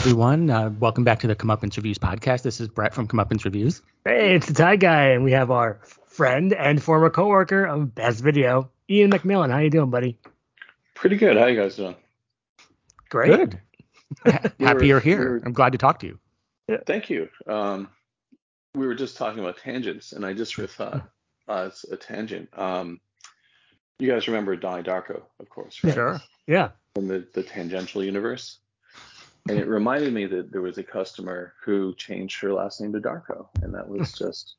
everyone. Uh, welcome back to the Come Comeuppance Reviews podcast. This is Brett from Come Comeuppance Reviews. Hey, it's the Tie Guy, and we have our friend and former coworker of Best Video, Iain McMillan. How you doing, buddy? Pretty good. How you guys doing? Great. Good. Happy you're here. I'm glad to talk to you. Yeah. Thank you. Um, we were just talking about tangents, and I just thought uh, it's a tangent. Um, you guys remember Donnie Darko, of course, right? Sure. Yeah. From the, the tangential universe. And it reminded me that there was a customer who changed her last name to Darko, and that was hmm. just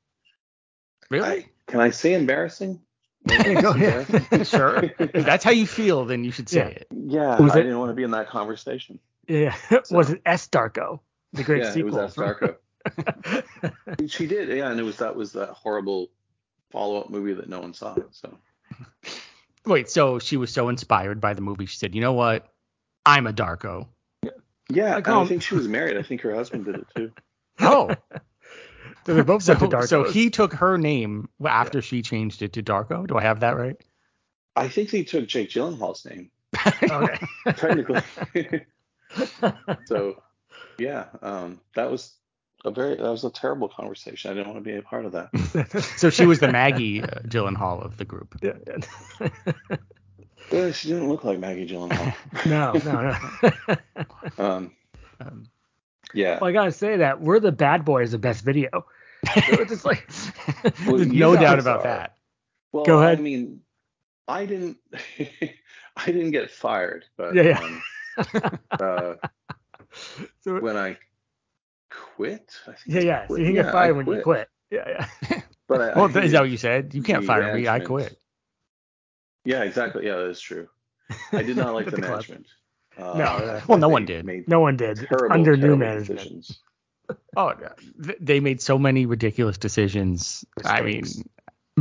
Really? I, can I say embarrassing? Go ahead. sure. If that's how you feel, then you should say Yeah. it. Yeah, Was I it- didn't want to be in that conversation. Yeah. was it S Darko? The great yeah, sequel. it was that Darko. she did, yeah, and it was that was that horrible follow-up movie that no one saw. So Wait, so she was so inspired by the movie, she said, you know what? I'm a Darko. Yeah, I and call I think she was married. I think her husband did it too. Oh, so they're both so, so, Darko. so he took her name after she changed it to Darko. Do I have that right? I think they took Jake Gyllenhaal's name Okay. technically. so yeah, um, that was a very that was a terrible conversation. I didn't want to be a part of that. So she was the Maggie uh, Gyllenhaal of the group. Yeah. Yeah, she didn't look like Maggie Gyllenhaal. no, no, no. Um, Um, yeah. well, I gotta say that we're the bad boys of Best Video. Just like, Well, There's no doubt about are. that. Well, Go ahead. I mean, I didn't, I didn't get fired, but Yeah, yeah. Um, uh, so, when I quit, I think yeah, yeah. So quit. you Yeah, get I fired when you quit. Yeah, yeah. But I, Well, I is that what you said? You can't fire me. I quit. Yeah, exactly. Yeah, that's true. I did not like the, the management. Uh, No, I no. thought Well, no one did. No one did. terrible, Under new terrible management. decisions. Oh, they made so many ridiculous decisions. I mean, Mistakes.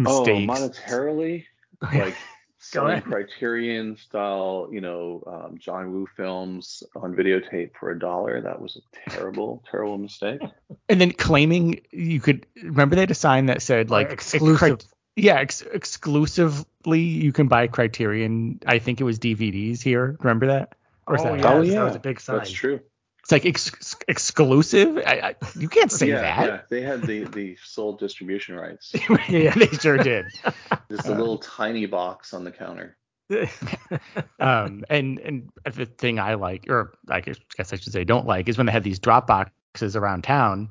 Oh, monetarily, like selling ahead. Criterion style, you know, um, John Woo films on videotape for a dollar. That was a terrible, terrible mistake. and then claiming you could remember they had a sign that said like exclusive. cri- yeah, ex- exclusively you can buy Criterion. I think it was DVDs here. Remember that? Or Oh, that yeah. oh that was a big sign. That's true. It's like ex- exclusive. I, I, you can't say yeah, that. yeah. They had the the sole distribution rights. yeah, they sure did. Just a little tiny box on the counter. um, and and the thing I like, or I guess guess I should say don't like, is when they had these drop boxes around town,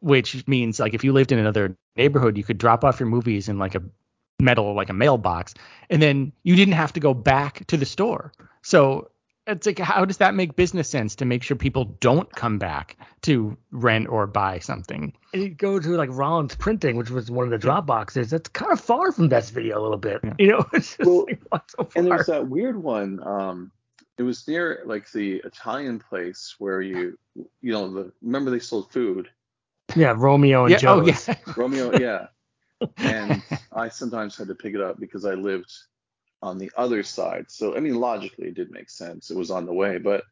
which means like if you lived in another neighborhood, you could drop off your movies in like a metal like a mailbox, and then you didn't have to go back to the store. So it's like how does that make business sense to make sure people don't come back to rent or buy something? and you go to like Rollins Printing, which was one of the drop boxes. That's kind of far from Best Video a little bit. Yeah. You know, it's just Well, like, what's so And there's that weird one. Um, it was near like the Italian place where you, you know, the remember they sold food. Yeah, Romeo and yeah. Oh Joe's. yeah. Romeo, yeah. And I sometimes had to pick it up because I lived on the other side. So I mean, logically, it did make sense. It was on the way, but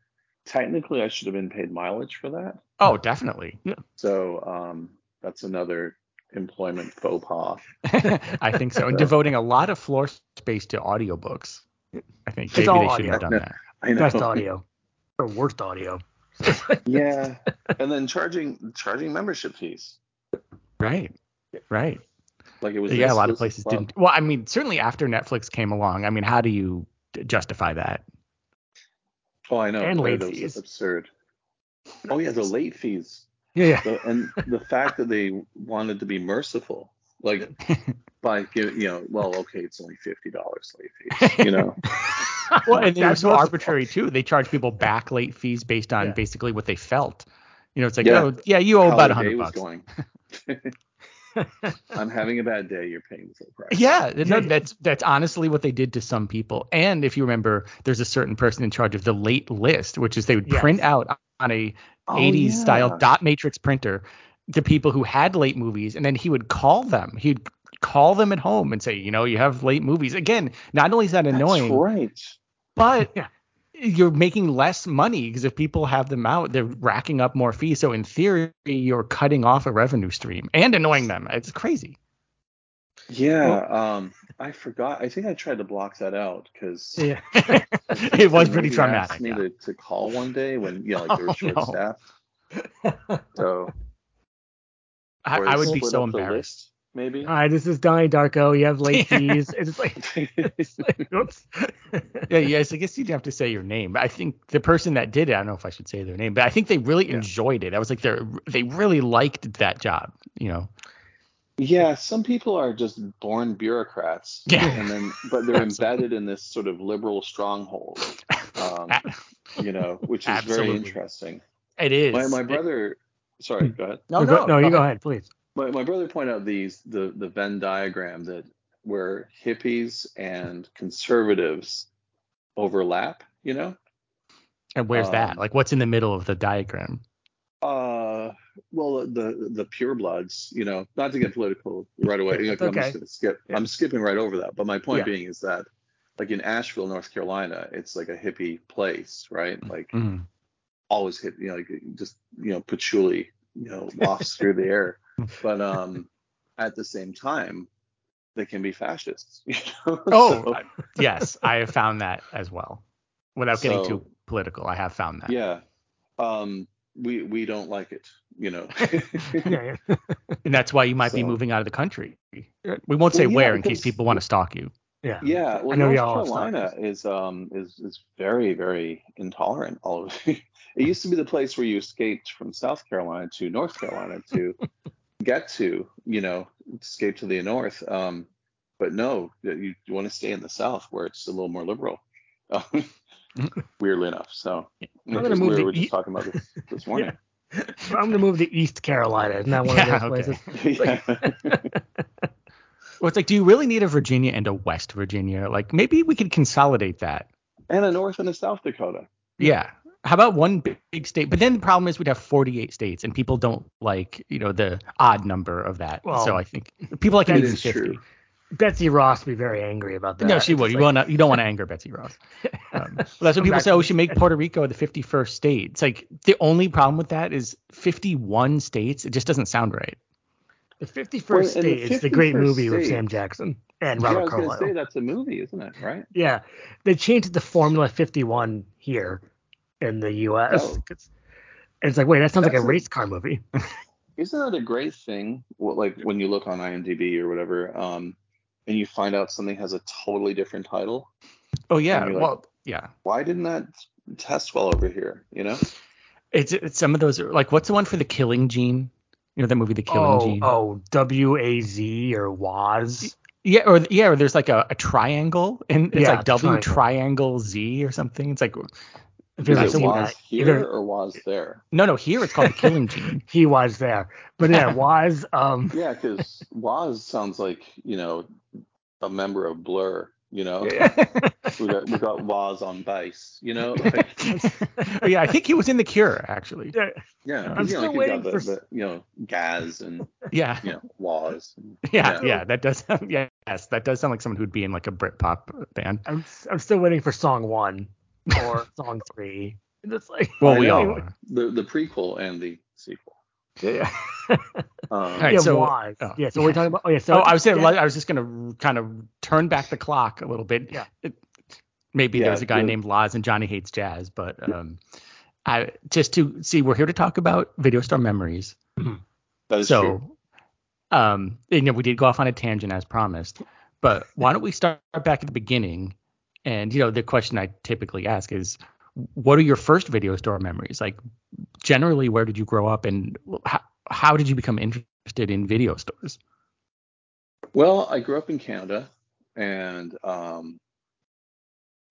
technically, I should have been paid mileage for that. Oh, definitely. Yeah. So um, that's another employment faux pas. I think so. And devoting a lot of floor space to audiobooks. I think It's maybe all they should have done that. I know. Best audio or worst audio. Yeah, and then charging charging membership fees. Right. Right. Like it was Yeah, a lot of places club. didn't. Well, I mean, certainly after Netflix came along, I mean, how do you justify that? Oh, I know. And late fees. absurd. Oh yeah, the late fees. Yeah, yeah. The, and the fact that they wanted to be merciful, like by giving, you know, well, okay, it's only fifty dollars late fees, you know. Well, and they were That's so arbitrary too. They charge people back late fees based on Yeah. basically what they felt. You know, it's like, Yeah. oh, yeah, you owe How about the a hundred was bucks. going. I'm having a bad day. You're paying the full price. Yeah, no, that's that's honestly what they did to some people. And if you remember, there's a certain person in charge of the late list, which is they would Yes. print out on a Oh, 80s style dot matrix printer the people who had late movies, and then he would call them. He'd call them at home and say, you know, you have late movies. Again, not only is that That's annoying, right. but you're making less money because if people have them out, they're racking up more fees. So in theory, you're cutting off a revenue stream and annoying them. It's crazy. Yeah, um, I forgot. I think I tried to block that out because Yeah. it was pretty traumatic. Asked me yeah. to, to call one day when you know like they were Oh, short no. staffed. So I, I would be so embarrassed. list, maybe. Hi, this is Donnie Darko. You have late fees. It's like, it's like oops. Yeah, yes, I guess you'd have to say your name. But I think the person that did it, I don't know if I should say their name, but I think they really Yeah. enjoyed it. I was like, they they really liked that job. You know. Yeah, some people are just born bureaucrats. Yeah. And then, but they're embedded in this sort of liberal stronghold, um, you know, which is very interesting. It is. My, my brother, sorry, go ahead. no, go, no, you go go ahead. ahead, please. My, my brother pointed out these the the Venn diagram that where hippies and conservatives overlap. You know, And where's that? Um, Like, what's in the middle of the diagram? uh, well, the the purebloods. You know, not to get political right away. You know, 'cause I'm Okay. just gonna skip. Yeah. I'm skipping right over that. But my point Yeah. being is that, like in Asheville, North Carolina, it's like a hippie place, right? Like Mhm. Always hit, you know, like just you know, patchouli, you know, wafts through the air. But um, at the same time, they can be fascists. You know? Oh, So, I- yes, I have found that as well. Without getting So- too political, I have found that. yeah. Um, we we don't like it. You know. Yeah, yeah. And that's why you might be moving out of the country. We won't say Well, yeah, where in case people want to stalk you. Yeah. Yeah, well, I know North y'all Carolina is um is is very very intolerant. All of it. it used to be the place where you escaped from South Carolina to North Carolina to get to, you know, escape to the north. Um, but no, you, you want to stay in the South where it's a little more liberal. Um, weirdly enough, so I'm gonna just- move we to were just E- talking about this this morning. I'm gonna move to East Carolina. Isn't that one Yeah, of those okay. places? yeah. Well, it's like, do you really need a Virginia and a West Virginia? Like, maybe we could consolidate that. and a North and a South Dakota. Yeah. How about one big, big state? But then the problem is we'd have 48 states, and people don't like, you know, the odd number of that. Well, so I think people like an It 50. true. Betsy Ross would be very angry about that. No, she It's would. just You like- want to. You don't want to anger Betsy Ross. Um, well, that's what people say. Oh, we should make Puerto Rico the 51st state. It's like the only problem with that is 51 states. It just doesn't sound right. The 51st Well, and the State is the great 51st movie with Sam Jackson and Yeah, I Robert was gonna say Carlyle. that's a movie, isn't it? Right? Yeah, they changed the Formula 51 here in the U.S. Oh. 'cause- and it's like, wait, that sounds like That's a a- race car movie. Isn't that a great thing? Like when you look on IMDb or whatever, um, and you find out something has a totally different title. Oh yeah. Like- Well, yeah. Why didn't that test well over here? You know? It's, it's some of those are like what's the one for the Killing Gene? You know that movie, The Killing Oh, Gene. oh, W A Z or Waz. Yeah, or yeah, or there's like a, a triangle, and it's Yeah, like W triangle. triangle Z or something. It's like If you've Is it seen was that, here you're- or was there? no, no. Here it's called The Killing Gene. he was there, but yeah, Waz. Um, Yeah, because was sounds like you know a member of Blur. You know, we got we got was on bass. You know, like, Oh, yeah, I think he was in The Cure actually. yeah, yeah, I'm you know, still like waiting got the, for- the you know Gaz and Yeah, you know was. yeah, Yeah. yeah. That does. Sound, yes, that does sound like someone who'd be in like a Britpop band. I'm I'm still waiting for song one or song three. And it's like, Well, I we know. all are. The the prequel and the sequel. yeah, Um, right, yeah, so- Waz. oh. Yeah, so we're talking about. Oh yeah, so oh, I was saying, yeah, I was just gonna kind of turn back the clock a little bit. Yeah. It- maybe Yeah, there's a guy the- named Laz and Johnny hates jazz, but um, I just to see, we're here to talk about video store memories. that is so, true. um, you know, we did go off on a tangent as promised, but why don't we start back at the beginning? And you know, the question I typically ask is, what are your first video store memories? Like, generally, where did you grow up, and how, how did you become interested in video stores? Well, I grew up in Canada, and um,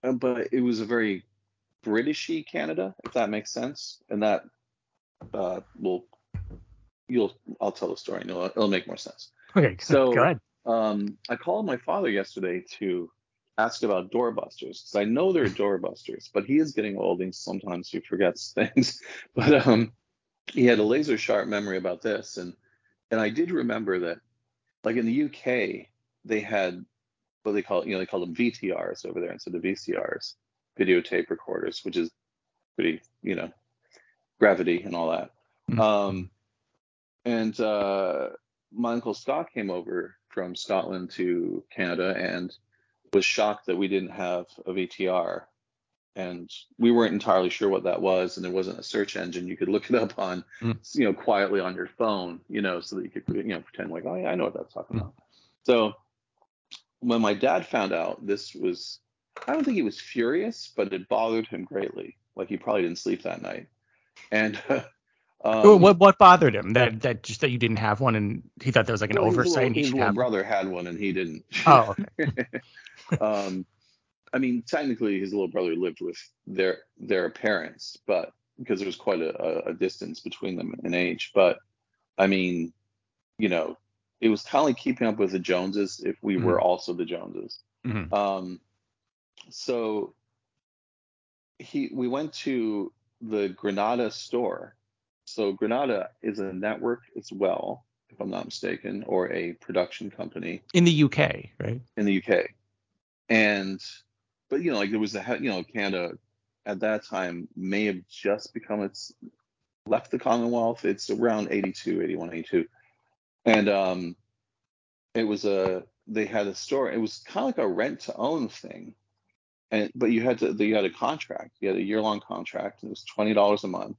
uh, but it was a very Britishy Canada, if that makes sense, and that uh, will you'll I'll tell the story and it'll, it'll make more sense. Okay, So- go ahead. Um, I called my father yesterday to ask about doorbusters because I know they're doorbusters, but he is getting old and sometimes he forgets things. But um, he had a laser sharp memory about this, and and I did remember that, like in the UK, they had what they call you know they call them VTRs over there instead of VCRs, videotape recorders, which is pretty you know gravity and all that. Mhm. Um, and uh, my uncle Scott came over from Scotland to Canada and was shocked that we didn't have a VTR. And we weren't entirely sure what that was, and there wasn't a search engine you could look it up on, Mm. you know, quietly on your phone, you know, so that you could, you know, pretend like, oh yeah, I know what that's talking Mm. about. So when my dad found out, this was, I don't think he was furious, but it bothered him greatly. Like he probably didn't sleep that night. And um, what what bothered him? That that just that you didn't have one, and he thought there was like an well, his oversight, little- and his little have. brother had one and he didn't. Oh, okay. um, I mean, technically, his little brother lived with their their parents, but because there was quite a, a, distance between them in age. But I mean, you know, it was kind of like keeping up with the Joneses if we were also the Joneses. Mhm. Um, so he, we went to the Granada store. So Granada is a network as well, if I'm not mistaken, or a production company in the UK, right? in the UK. And but you know, like there was a you know Canada at that time may have just become its left the Commonwealth. It's around 82, 81, 82. And um it was a they had a store. It was kind of like a rent to own thing. And but you had to you had a contract. You had a year long contract and it was twenty dollars a month.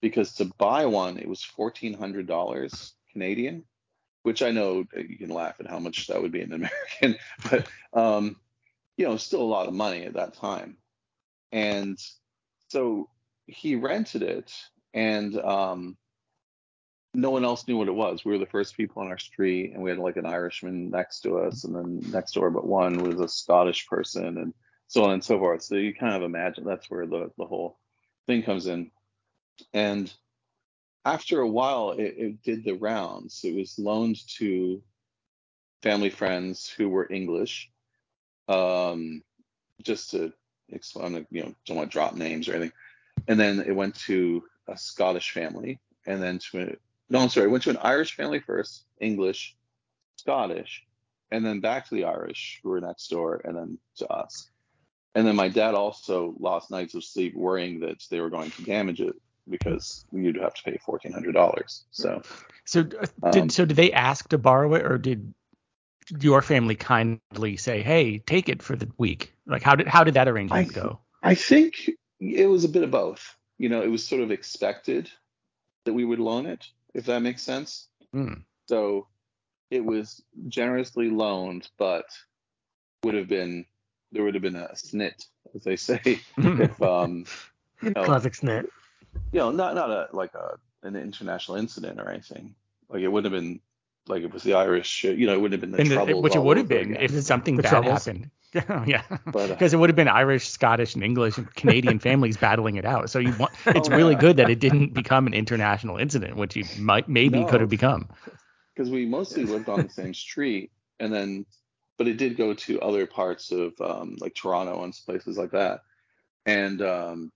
Because to buy one it was fourteen hundred dollars Canadian, which I know you can laugh at how much that would be in American, but um, you know, still a lot of money at that time. And so he rented it, and um, no one else knew what it was. We were the first people on our street, and we had like an Irishman next to us, and then next door but one was a Scottish person, and so on and so forth. So you kind of imagine that's where the the whole thing comes in. And after a while, it, it did the rounds. It was loaned to family friends who were English, um, just to explain, you know, don't want to drop names or anything. And then it went to a Scottish family, and then to no, I'm sorry, it went to an Irish family first, English, Scottish, and then back to the Irish who were next door, and then to us. And then my dad also lost nights of sleep worrying that they were going to damage it because you'd have to pay fourteen hundred dollars. So So uh, did Um, so did they ask to borrow it, or did your family kindly say, "Hey, take it for the week"? Like how did how did that arrangement I- go? I think it was a bit of both. You know, it was sort of expected that we would loan it, if that makes sense. Hmm. So it was generously loaned, but would have been there would have been a snit, as they say, if um you know Classic snit. You know not not a like a an international incident or anything. Like it wouldn't have been like it was the Irish, you know, it wouldn't have been the And the- troubles which it would have been again. if something The bad troubles. happened. yeah, But, uh, because it would have been Irish, Scottish, and English and Canadian families battling it out. So you want it's Oh, really yeah. good that it didn't become an international incident, which you might maybe No. could have become. because we mostly lived on the same street and then but it did go to other parts of um, like toronto and places like that and um,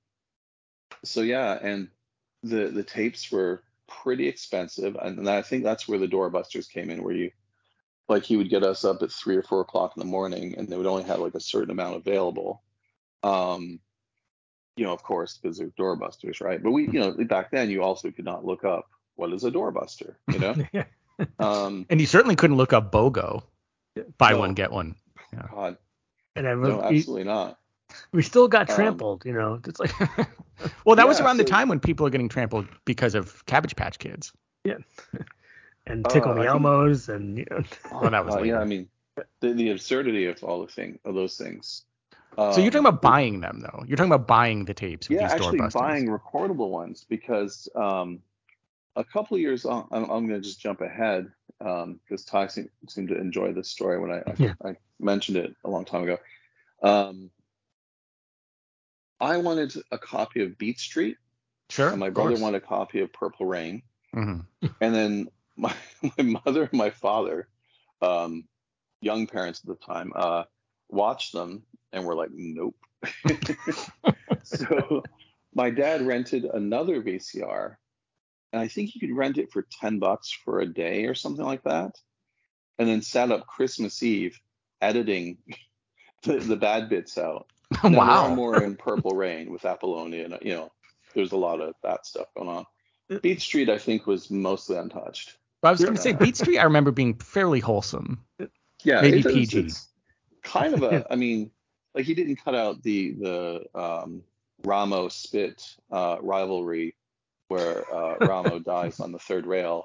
so yeah and the the tapes were pretty expensive and i think that's where the doorbusters came in where you like he would get us up at three or four o'clock in the morning and they would only have like a certain amount available. Um you know of course because they're doorbusters right? But we you know back then you also could not look up what is a doorbuster you know? Um And you certainly couldn't look up BOGO, buy No. one get one. god. And I No, we, absolutely not. we still got Um, trampled, you know. It's like Well, that was Yeah, around the time when people are getting trampled because of Cabbage Patch Kids. Yeah. And Uh, Tickle I Me think- Elmos and you know Well, that was Uh, yeah. I mean, the, the absurdity of all the thing of those things. So you're talking Um, about buying them though. You're talking about buying the tapes yeah, these actually buying recordable ones because um, a couple of years on, I'm, I'm going to just jump ahead because Ty seemed, seemed to enjoy this story when I, I, Yeah. I mentioned it a long time ago. Um, I wanted a copy of Beat Street, Sure. and my brother wanted a copy of Purple Rain. Mhm. and then my, my mother and my father um young parents at the time uh watched them and were like nope so my dad rented another vcr and i think he could rent it for 10 bucks for a day or something like that and then sat up christmas eve editing the, the bad bits out now, there are wow. more in Purple Rain with Apollonia, and you know, there's a lot of that stuff going on. Beat Street, I think, was mostly untouched. But I was going to say Beat Street. I remember being fairly wholesome. Yeah, Maybe it is- PG. It's kind of a. I mean, like he didn't cut out the the um, Ramo Spit uh, rivalry where uh, Ramo dies on the third rail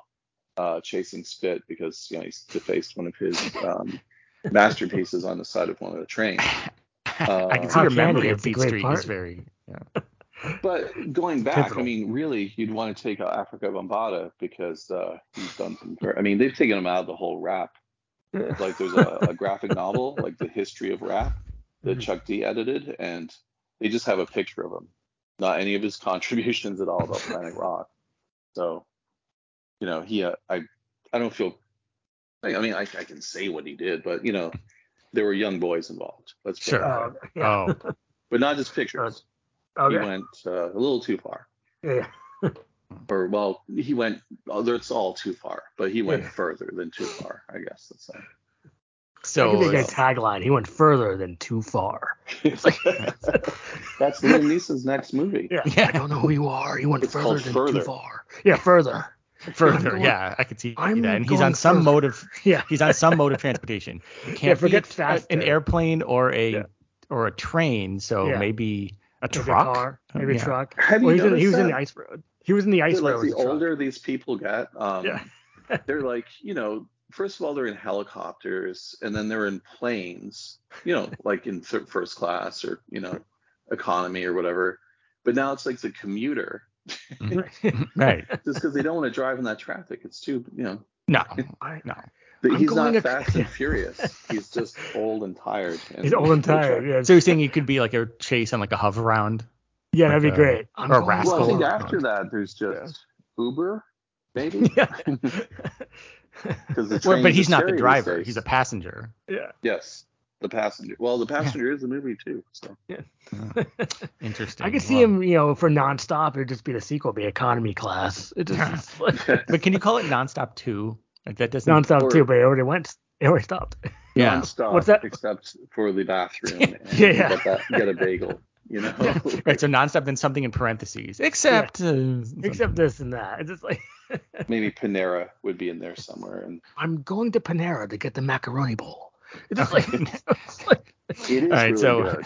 uh, chasing Spit because you know he's defaced one of his um, masterpieces on the side of one of the trains. I can see your memory of It's Beat Street part. is very. Yeah. But going back, I mean, really, you'd want to take out Afrika Bambaataa because uh, he's done some. ver- I mean, they've taken him out of the whole rap. Like, there's a, a graphic novel, like the history of rap, that Mhm. Chuck D edited, and they just have a picture of him, not any of his contributions at all about Planet Rock. So, you know, he, uh, I, I don't feel. I I mean, I, I can say what he did, but you know, there were young boys involved. Let's Sure. Uh, yeah. Oh, but not just pictures. He okay. went uh, a little too far. Yeah. or well, he went. Oh, that's all too far, but he went Yeah. further than too far. I guess that's say. that could be a good tagline. He went further than too far. that's Liam Neeson's next movie. Yeah. Yeah. I don't know who you are. He went It's further than Further. too far. Yeah, further. Further, going- yeah, I could see I'm that. And he's on some further. mode of Yeah. he's on some mode of transportation. It can't forget be a- faster. an airplane or a Yeah. or a train. So Yeah. maybe a Maybe truck. a car. Oh, Maybe yeah. a truck. Have Well, you he was, in, he noticed was in the ice road. He was in the ice Like road. the with the truck. older these people get, um, Yeah. they're like, you know, first of all, they're in helicopters, and then they're in planes, you know, like in th- first class or you know, economy or whatever. But now it's like the commuter, Mm-hmm. right. just because they don't want to drive in that traffic. It's too, you know, No. I- No. But he's not to- fast and furious. He's just old and tired. And He's old and tired. Yeah, So you're saying you could be like a chase on like a hover round? yeah that'd be a- great. I'm or a rascal. Well, I think after that, there's just Uber, maybe. Yeah. Because the Well, but he's not the driver. days. He's a passenger. yeah. yes, the passenger. Well, the passenger is the movie too. So Interesting. I could see Wow. him, you know, for nonstop. It'd just be the sequel, be economy class. It just it's like But can you call it nonstop two? Like that doesn't. nonstop Or- too, but it already went. It already stopped. Yeah. non-stop, What's that? except for the bathroom. And Yeah, yeah. Get, that, get a bagel. You know. Right. So nonstop, then something in parentheses, except. Uh, Except this and that. It's just like maybe Panera would be in there somewhere, and I'm going to Panera to get the macaroni bowl. It's just like, it's like it is All right, really so good.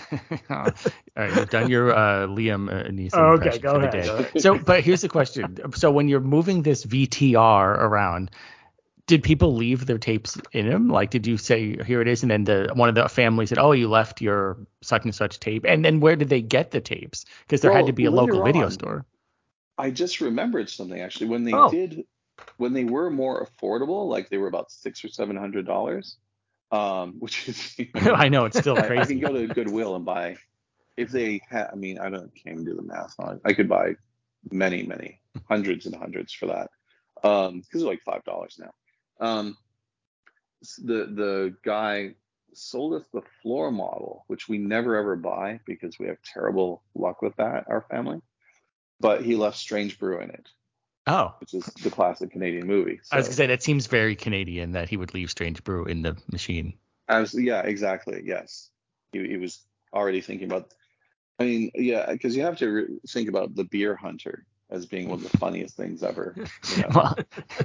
all right, you've done your uh, Liam uh, Neeson Oh, okay, go for the ahead, day. go ahead. So, but here's the question: so when you're moving this VTR around, did people leave their tapes in them? Like, did you say here it is, and then the one of the family said, "Oh, you left your such and such tape," and then where did they get the tapes? Because there had to be a later local video store. I just remembered something actually when they Oh. did when they were more affordable, like they were about six or seven hundred dollars, um, which is you know, I know it's still I, I can go to Goodwill and buy if they had. I mean, I don't can't even do the math on it. I could buy many, many hundreds and hundreds for that because they're like five dollars now. Um, the the guy sold us the floor model, which we never ever buy because we have terrible luck with that, our family. But he left Strange Brew in it, oh, which is the classic Canadian movie. I was So- gonna say that seems very Canadian that he would leave Strange Brew in the machine. As yeah, exactly. Yes, he, he was already thinking about. I mean, yeah, because you have to re- think about the beer hunter as being one of the funniest things ever. you know? well,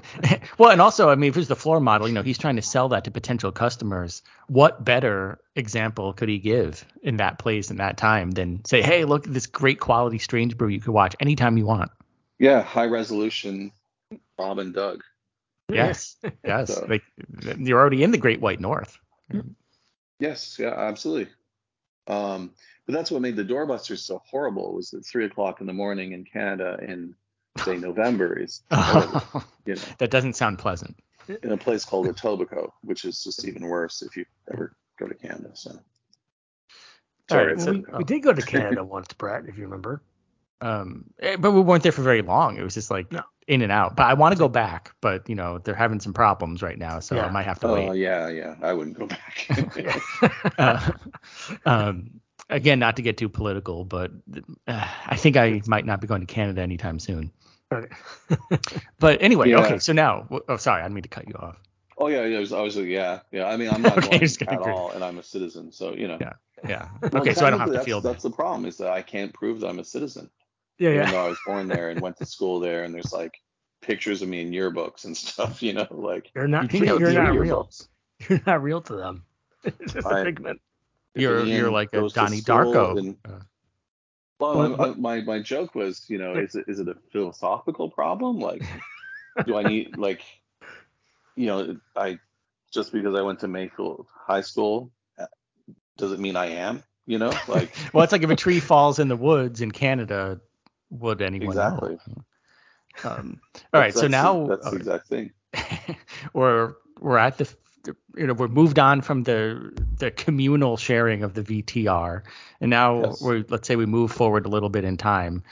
well, and also, I mean, if it's the floor model, you know, he's trying to sell that to potential customers. What better example could he give in that place in that time than say, "Hey, look at this great quality Strange Brew you could watch anytime you want." Yeah, high resolution. Bob and Doug. Yes, yes, So- like you're already in the Great White North. Yes, yeah, absolutely. Um, but that's what made the doorbusters so horrible was at three o'clock in the morning in Canada in say November is horrible, you know, that doesn't sound pleasant. in a place called Etobicoke, which is just even worse if you ever go to Canada. So sorry, right, it's so- we, we did go to Canada once, Brett, if you remember. Um, eh, but we weren't there for very long. It was just like No. in and out. But I want to go back, but you know they're having some problems right now, so I might have to Oh wait. Oh yeah, yeah. I wouldn't go back. uh, um, again, not to get too political, but uh, I think I might not be going to Canada anytime soon. Okay. But anyway, Yeah. okay. So now, oh, sorry, I didn't mean to cut you off. oh yeah, yeah. It was obviously yeah, yeah. I mean, I'm not Okay, going just gonna at agree. all, and I'm a citizen, so you know. Yeah. Yeah. Well, Okay, so I don't have technically, to that's, feel That's bad. the problem is that I can't prove that I'm a citizen, Yeah, even yeah. though I was born there and went to school there, and there's like pictures of me in yearbooks and stuff. You know, like You're not. think You're not yearbooks. real. You're not real to them. It's just a I- figment. You're Ian you're like a goes to Donnie Darko. and- Uh, Well, Well, I- I- my my joke was, you know, is it is it a philosophical problem? Like, do I need like, you know, I just because I went to Mayfield High School, uh, does it mean I am? You know, like well, it's like if a tree falls in the woods in Canada, would anyone exactly. know? Um, all right, so now that's the exact thing. we're we're at the you know we're moved on from the the communal sharing of the VTR and now Yes. we're let's say we move forward a little bit in time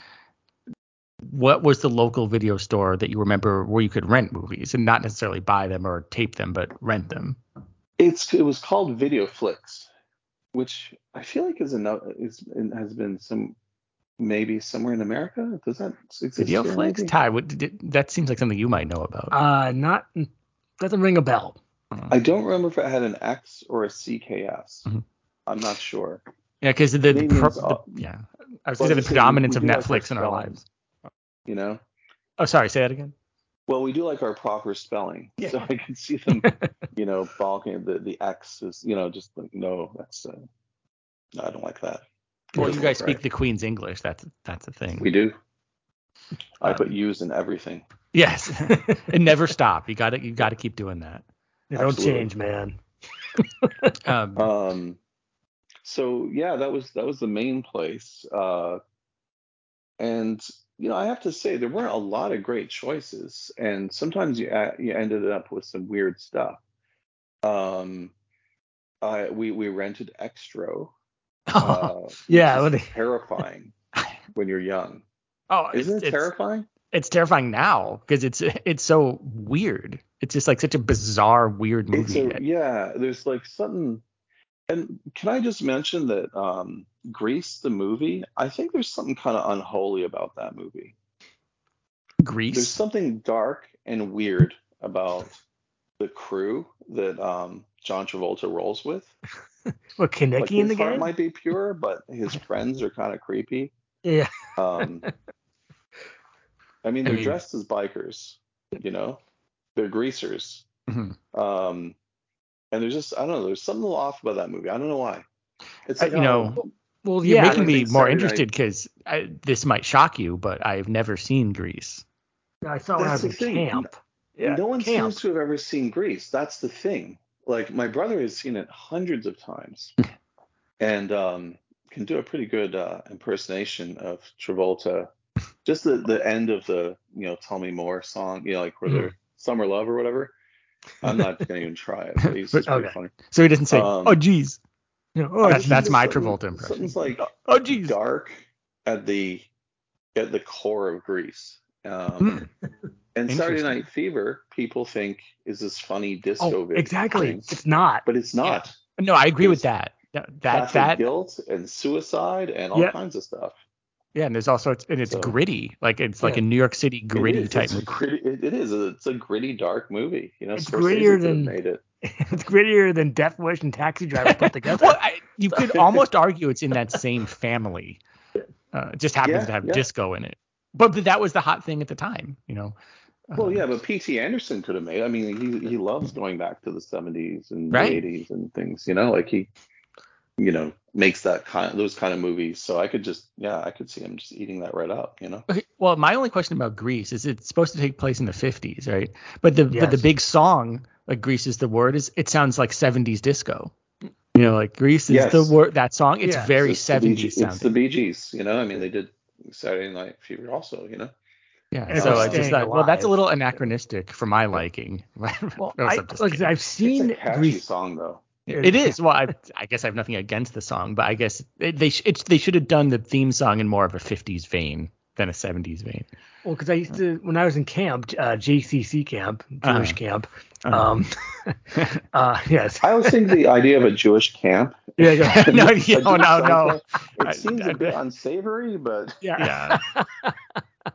what was the local video store that you remember where you could rent movies and not necessarily buy them or tape them but rent them It's it was called Video Flicks, which I feel like is another is has been some maybe somewhere in America. Does that exist? video here, flicks maybe? ty what did, that seems like something you might know about Uh, not doesn't ring a bell. I don't remember if it had an X or a CKS. Mhm. I'm not sure. yeah because the, the, Maybe pro- the yeah i was well, going to say the just say we- predominance we of do like netflix in our lives You know. oh sorry say that again Well, we do like our proper spelling, Yeah. so I can see them, you know, balking. The the X is, you know, just like no, that's uh, no, I don't like that. It well you guys speak right. the queen's english that's that's a thing We do. I Um, put U's in everything. Yes, and never stop. You got to you got to keep doing that. They don't Absolutely. change, man. Um, Um, so yeah, that was that was the main place. Uh, and you know, I have to say there weren't a lot of great choices, and sometimes you you ended up with some weird stuff. Um, I we we rented Xtro. Uh, Yeah, terrifying when you're young. oh, Isn't it terrifying? it's terrifying now because it's it's so weird. It's just like such a bizarre, weird movie. a yeah. There's like something. And can I just mention that um, Grease, the movie? I think there's something kind of unholy about that movie. Grease. There's something dark and weird about the crew that um, John Travolta rolls with. What Kaneki Like in the game? might be pure, but his friends are kind of creepy. Yeah. Um, I mean, they're mean- dressed as bikers, you know, they're greasers. Mhm. Um, and there's just I don't know, there's something a little off about that movie. I don't know why. It's Uh, like you oh, know, Well, You're yeah. making me more Saturday interested because this might shock you, but I've never seen Grease. I saw when I That's was the in thing. camp. Yeah, no one camp. seems to have ever seen Grease. That's the thing. Like my brother has seen it hundreds of times, and um, can do a pretty good uh, impersonation of Travolta. Just the the end of the you know Tell Me More song, you know, like where Hmm. they're Summer Love or whatever. I'm not gonna even try it. But he's just pretty Okay. funny. So he doesn't say, Um, "Oh, geez." Yeah, oh, I That's- that's my Travolta impression. Something's like Oh, geez. dark at the at the core of Grease. Um, Hmm. and Saturday Night Fever, people think is this funny disco oh, exactly. thing, It's not. but it's not. No, I agree with There's that. That that, that guilt and suicide and all Yeah. kinds of stuff. yeah, and there's also it's, and it's So- gritty, like it's like a New York City gritty is. type It's movie. gritty, it, it is. It's a gritty, dark movie. You know, It's Scorsese grittier than- made it. it's grittier than Death Wish and Taxi Driver put together. well, I, you could almost argue it's in that same family. Uh, it just happens Yeah, to have yeah. disco in it. But, but that was the hot thing at the time, you know. Well, Um, yeah, but P.T. Anderson could have made. I mean, he he loves going back to the 70s and Right. the 80s and things. You know, like he, you know, makes that kind those kind of movies. So I could just, yeah, I could see him just eating that right up. You know. Okay, well, my only question about Grease is it's supposed to take place in the 50s, right? But the but the big song, like Grease is the word, is it sounds like 70s disco. You know, like Grease is Yes. the word that song. It's Yeah. very It's the Bee 70s It's the sounding. Bee Gees. You know, I mean, they did Saturday Night Fever also. You know. Yeah. And So I just staying thought, well, that's a little anachronistic for my liking. Well, I, I'm just like, kidding. I've It's seen a catchy Grease. song though. It is. Well, I, I guess I have nothing against the song, but I guess it, they sh- it's, they should have done the theme song in more of a 50s vein than a 70s vein. Well, because I used to when I was in camp, uh, JCC camp, Jewish Uh-huh. camp. Uh-huh. Um, uh, yes. I always think the idea of a Jewish camp. Yeah, yeah. no, A yeah, oh, no, no. It seems I- a bit unsavory, but Yeah. Yeah.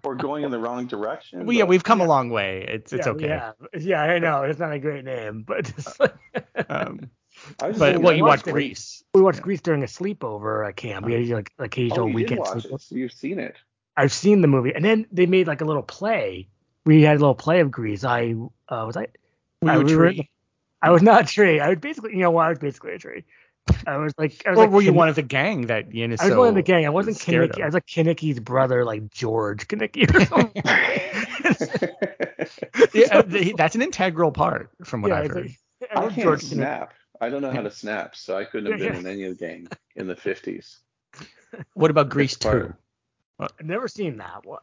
Or going in the wrong direction. Well, yeah, we've come Yeah. a long way. It's it's yeah, okay. Yeah, yeah, I know. It's not a great name, but Um, I but thinking well, I you watched watch it. Grease. we watched Grease during a sleepover at camp. We had like occasional Oh, you did weekend watch sleepover. it. So you've seen it. I've seen the movie, and then they made like a little play we had a little play of Grease. I uh, was I. Were I, you a we were- tree? I was not a tree. I was basically, you know, what? I was basically a tree. I was like, I was Or like were you Kin- one of the gang that Yin is I was so one of the gang. I wasn't Kenickie. of? I was like Kenickie's brother, like George Kenickie or something. Yeah, uh, that's an integral part from what yeah, I've heard. like, I was can't George Kenickie. snap. I don't know how to snap, so I couldn't have been in any of the gang in the 50s. What about Grease It's 2? I've never seen that one.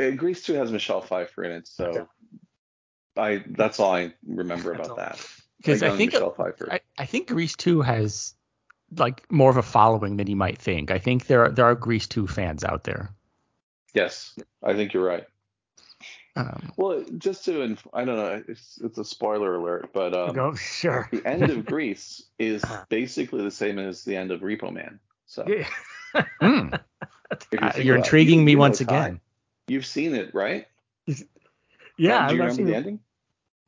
Uh, Grease 2 has Michelle Pfeiffer in it, so I that's all I remember That's about all. that. Because I think I, I think Grease 2 has like more of a following than you might think. I think there are there are Grease 2 fans out there. yes, I think you're right. Um, Well, just to inf- I don't know, it's it's a spoiler alert, but um, Go, sure. the end of Grease is Uh-huh. basically the same as the end of Repo Man. So Yeah. if you Uh, about it, intriguing you- me once again. You've seen it, right? Yeah, Um, do you I've remember seen the it. ending?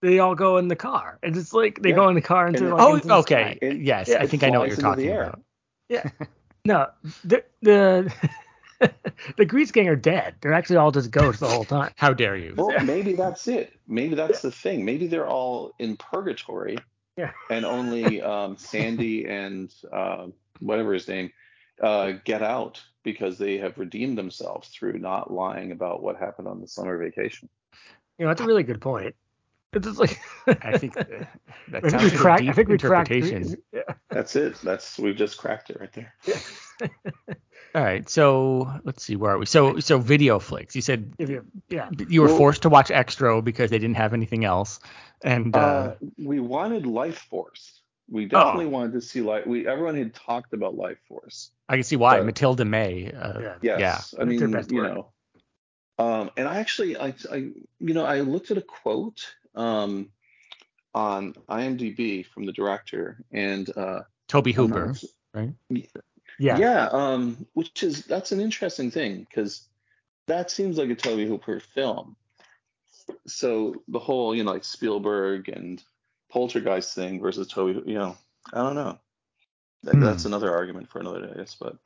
They all go in the car, and it's like they Yeah. go in the car And into it- like Oh, into okay. It- yes, yeah, I think I know what you're flies into the talking about. Yeah, No, the the the Grease gang are dead. They're actually all just ghosts the whole time. How dare you? Well, maybe that's it. Maybe that's the thing. Maybe they're all in purgatory, Yeah. and only um, Sandy and uh, whatever his name uh, get out because they have redeemed themselves through not lying about what happened on the summer vacation. You know, that's a really good point. It's just like I think uh, that I think sounds we like cracked. I think we cracked. interpretation. Yeah. That's it. That's we've just cracked it right there. All right, so let's see, where are we? So, so video flicks. You said If you, yeah. you were Well- forced to watch Xtro because they didn't have anything else, and uh, Uh, we wanted Life Force. We definitely wanted to see life. We everyone had talked about Life Force. I can see why but- Mathilda May. Uh, Yeah. Yes. Yeah. I mean, you work. know. Um, and I actually, I, I, you know, I looked at a quote um, on IMDb from the director, and uh, Tobe Hooper. not- right? Yeah. yeah, um, which is that's an interesting thing because that seems like a Tobe Hooper film. So the whole, you know, like Spielberg and Poltergeist thing versus Tobe, you know, I don't know. That, Hmm. That's another argument for another day, I guess. But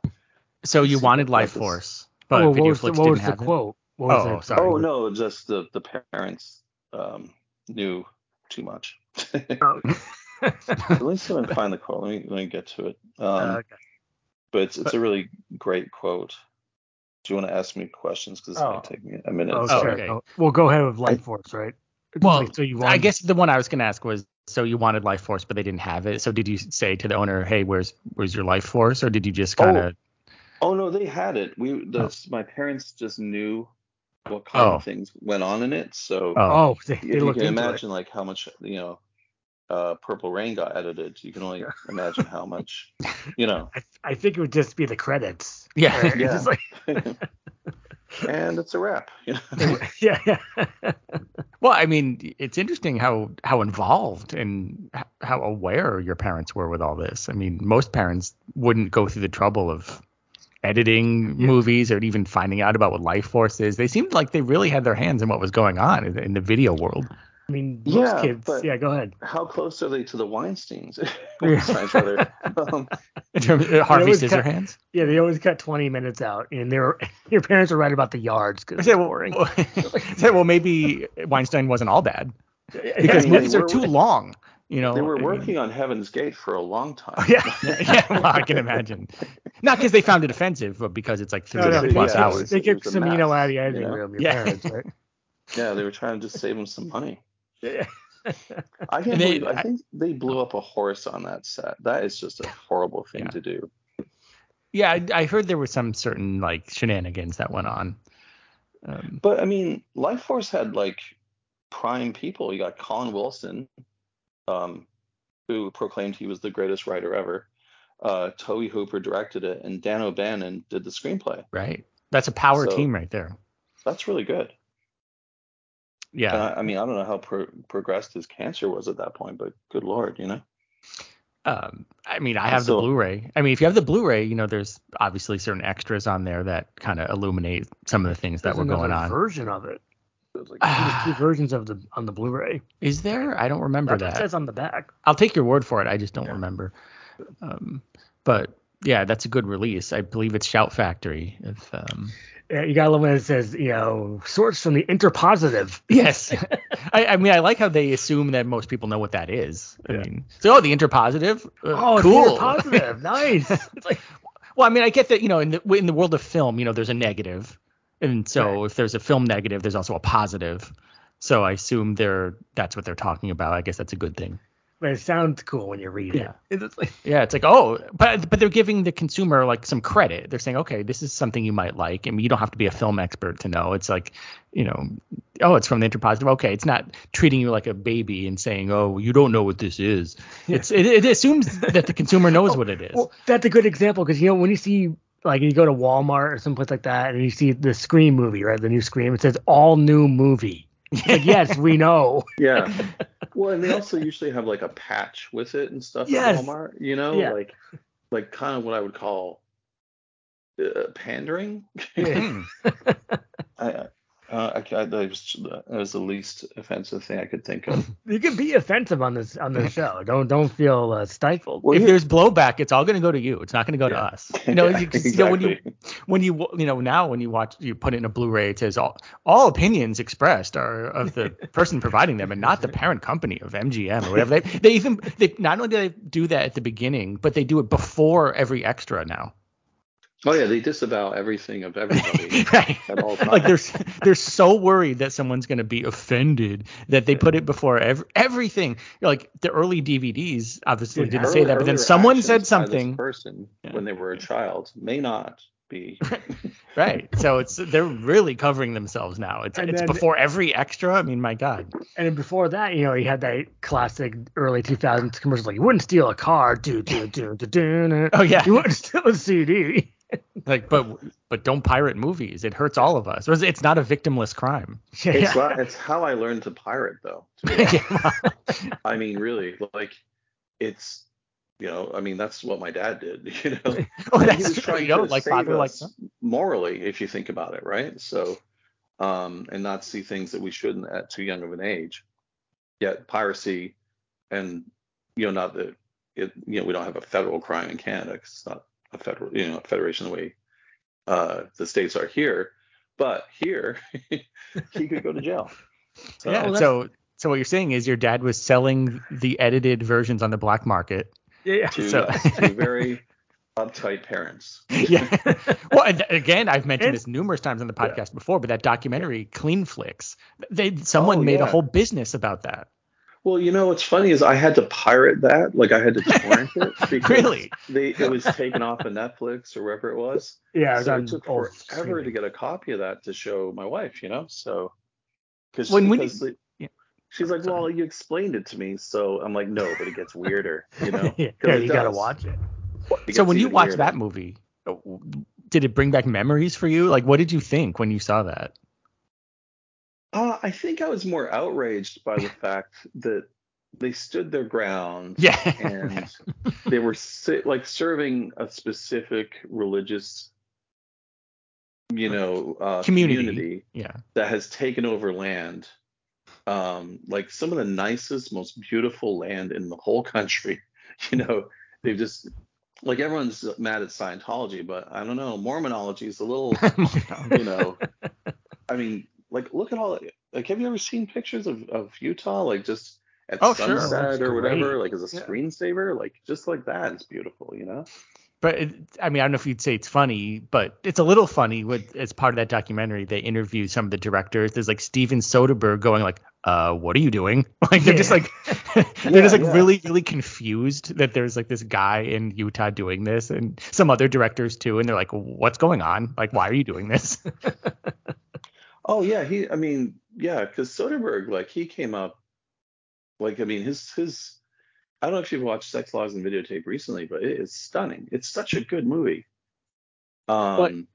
So you wanted Life that is. Force, but Oh, what Video was the, Flicks what didn't was the have it. quote? What was Oh, it? sorry. oh no, just the the parents um, knew too much. Oh. At least I can find the quote. Let me let me get to it. Um, Uh, okay. but it's it's a really great quote. Do you want to ask me questions? Because it's Oh. might take me a minute. Oh, sorry. sure. okay. Go- Well, go ahead with Life Force, right? Well, like, so you wanted... I guess the one I was going to ask was, so you wanted Life Force, but they didn't have it. So did you say to the owner, "Hey, where's where's your Life Force?" Or did you just kind of? Oh no, they had it. We the, my parents just knew what kind Oh. of things went on in it. So Oh, Oh, they, they you looked can into imagine like how much you know uh, Purple Rain got edited, you can only imagine how much you know. I, I think it would just be the credits. Yeah. Yeah. like, and it's a wrap. You know? yeah, yeah. well, I mean, it's interesting how how involved and how aware your parents were with all this. I mean, most parents wouldn't go through the trouble of editing Yeah. movies or even finding out about what Life Force is. They seemed like they really had their hands in what was going on in, in the video world. I mean, most Yeah, kids. but- Yeah, go ahead. how close are they to the Weinsteins? Weinsteins rather. Um, In terms of Harvey always cut- Yeah, they always cut 20 minutes out, and they were your parents are right about the yards I because said, well, I said, well, maybe Weinstein wasn't all bad because mean, movies they are too long. You know, they were I mean- working on Heaven's Gate for a long time. yeah, yeah, well, I can imagine. Not because they found it offensive, but because it's like three No, no, plus it hours. was- They it kept was a some, you mess, out of the editing you know? room. Yeah. parents, right? Yeah, they were trying to just save them some money. Yeah. I can't they- believe. I think they blew up a horse on that set. That is just a horrible thing Yeah. to do. Yeah, I, I heard there were some certain like shenanigans that went on. Um, But I mean, Life Force had like prime people. You got Colin Wilson, um, who proclaimed he was the greatest writer ever. Uh, Tobe Hooper directed it, and Dan O'Bannon did the screenplay. right. That's a power So- team right there. That's really good. Yeah. And I, I mean, I don't know how pro- progressed his cancer was at that point, but good lord, you know. Um, I mean, I have the So- Blu-ray. I mean, if you have the Blu-ray, you know, there's obviously certain extras on there that kind of illuminate some of the things that were going on. version of it. It was like. There's two versions of the on the Blu-ray. Is there? I don't remember That's what it that. says on the back. I'll take your word for it. I just don't Yeah. remember. Um, but yeah, that's a good release. I believe it's Shout Factory. If um, Yeah, you gotta love when it says, you know, source from the interpositive. Yes. I, I mean, I like how they assume that most people know what that is. I mean, so oh, the interpositive. Uh, Oh, cool. interpositive. nice. It's like, Well, I mean, I get that. You know, in the in the world of film, you know, there's a negative, and so Right. if there's a film negative, there's also a positive. So I assume they're that's what they're talking about. I guess that's a good thing. but it sounds cool when you read Yeah. it. It's like, Yeah, it's like oh, but but they're giving the consumer like some credit. They're saying okay, this is something you might like. I mean, you don't have to be a film expert to know. It's like, you know, oh, it's from the interpositive. Okay, it's not treating you like a baby and saying oh, you don't know what this is. It's it, it assumes that the consumer knows what it is. well, that's a good example because you know when you see like you go to Walmart or someplace like that and you see the Scream movie, right? The new Scream, it says all new movie. Like yes, we know. Yeah. Well, and they also usually have like a patch with it and stuff Yes. at Walmart. You know, Yeah. like like kind of what I would call uh, pandering. I, uh, I, I, that was, that was the least offensive thing I could think of. You can be offensive on this on this show. Don't don't feel uh, stifled. Well, if here- there's blowback, it's all going to go to you. It's not going to go to us. You know, Yeah, you, 'cause, you know when you when you you know now when you watch you put it in a Blu-ray, it says all all opinions expressed are of the person providing them and not the parent company of MGM or whatever. They they even they not only do they do that at the beginning, but they do it before every extra now. Oh yeah, they disavow everything of everybody right. at all times. Like they're they're so worried that someone's going to be offended that they put it before ev- everything. Like the early DVDs obviously Dude, didn't Early- say that, but then someone said by this something. person Yeah. when they were a child may not be. Right. So it's they're really covering themselves now. It's And it's then- before every extra. I mean, my God. And before that, you know, he had that classic early 2000s commercial like, you wouldn't steal a car. Do, do, do, do, do, Oh, yeah. You wouldn't steal a CD. Like, but but don't pirate movies. It hurts all of us. Or It's not a victimless crime. It's yeah. not, it's how I learned to pirate though. to be honest. Yeah. I mean, really, like it's you know, I mean that's what my dad did, you know. oh, And he that's was true. trying You know, to like save father, us son. morally, if you think about it, right? So, um, and not see things that we shouldn't at too young of an age. Yet piracy, and you know, not that it, you know, we don't have a federal crime in Canada 'cause it's not a federal, you know, federation the way uh, the states are here. But here, he could go to jail. So, Yeah. well, so so what you're saying is your dad was selling the edited versions on the black market. Yeah. to, So- yes, to very uptight parents. Yeah. well, and again, I've mentioned And- this numerous times on the podcast before, but that documentary, Clean Flicks, they someone Oh, made a whole business about that. Well, you know what's funny is I had to pirate that, like I had to torrent it because Really? they it was taken off of Netflix or wherever it was. Yeah. So it took forever to get a copy of that to show my wife, you know. So because When- when because you- yeah. she's like, well, you explained it to me, so I'm like, no, but it gets weirder, you know. yeah, you got to watch it. It So when you watch weirder. that movie, uh, did it bring back memories for you? Like, what did you think when you saw that? Uh, I think I was more outraged by the fact that they stood their ground Yeah. and they were si- like serving a specific religious you know uh, Community. community yeah. that has taken over land um like some of the nicest most beautiful land in the whole country you know they've just like everyone's mad at scientology but i don't know mormonology is a little you know i mean like look at all like have you ever seen pictures of, of utah like just at Oh, sunset That's or whatever like as a Yeah. screensaver like just like that it's beautiful you know But it, I mean, I don't know if you'd say it's funny, but it's a little funny. With as part of that documentary, they interview some of the directors. There's like Steven Soderbergh going like, "Uh, what are you doing?" Like they're just like, they're just like Yeah, yeah. really, really confused that there's like this guy in Utah doing this, and some other directors too, and they're like, "What's going on? Like, why are you doing this?" Oh yeah, he. I mean, yeah, because Soderbergh, like, he came up, like, I mean, his his. I don't know if you've watched Sex Lies and Videotape recently, but it is stunning. It's such a good movie. Um,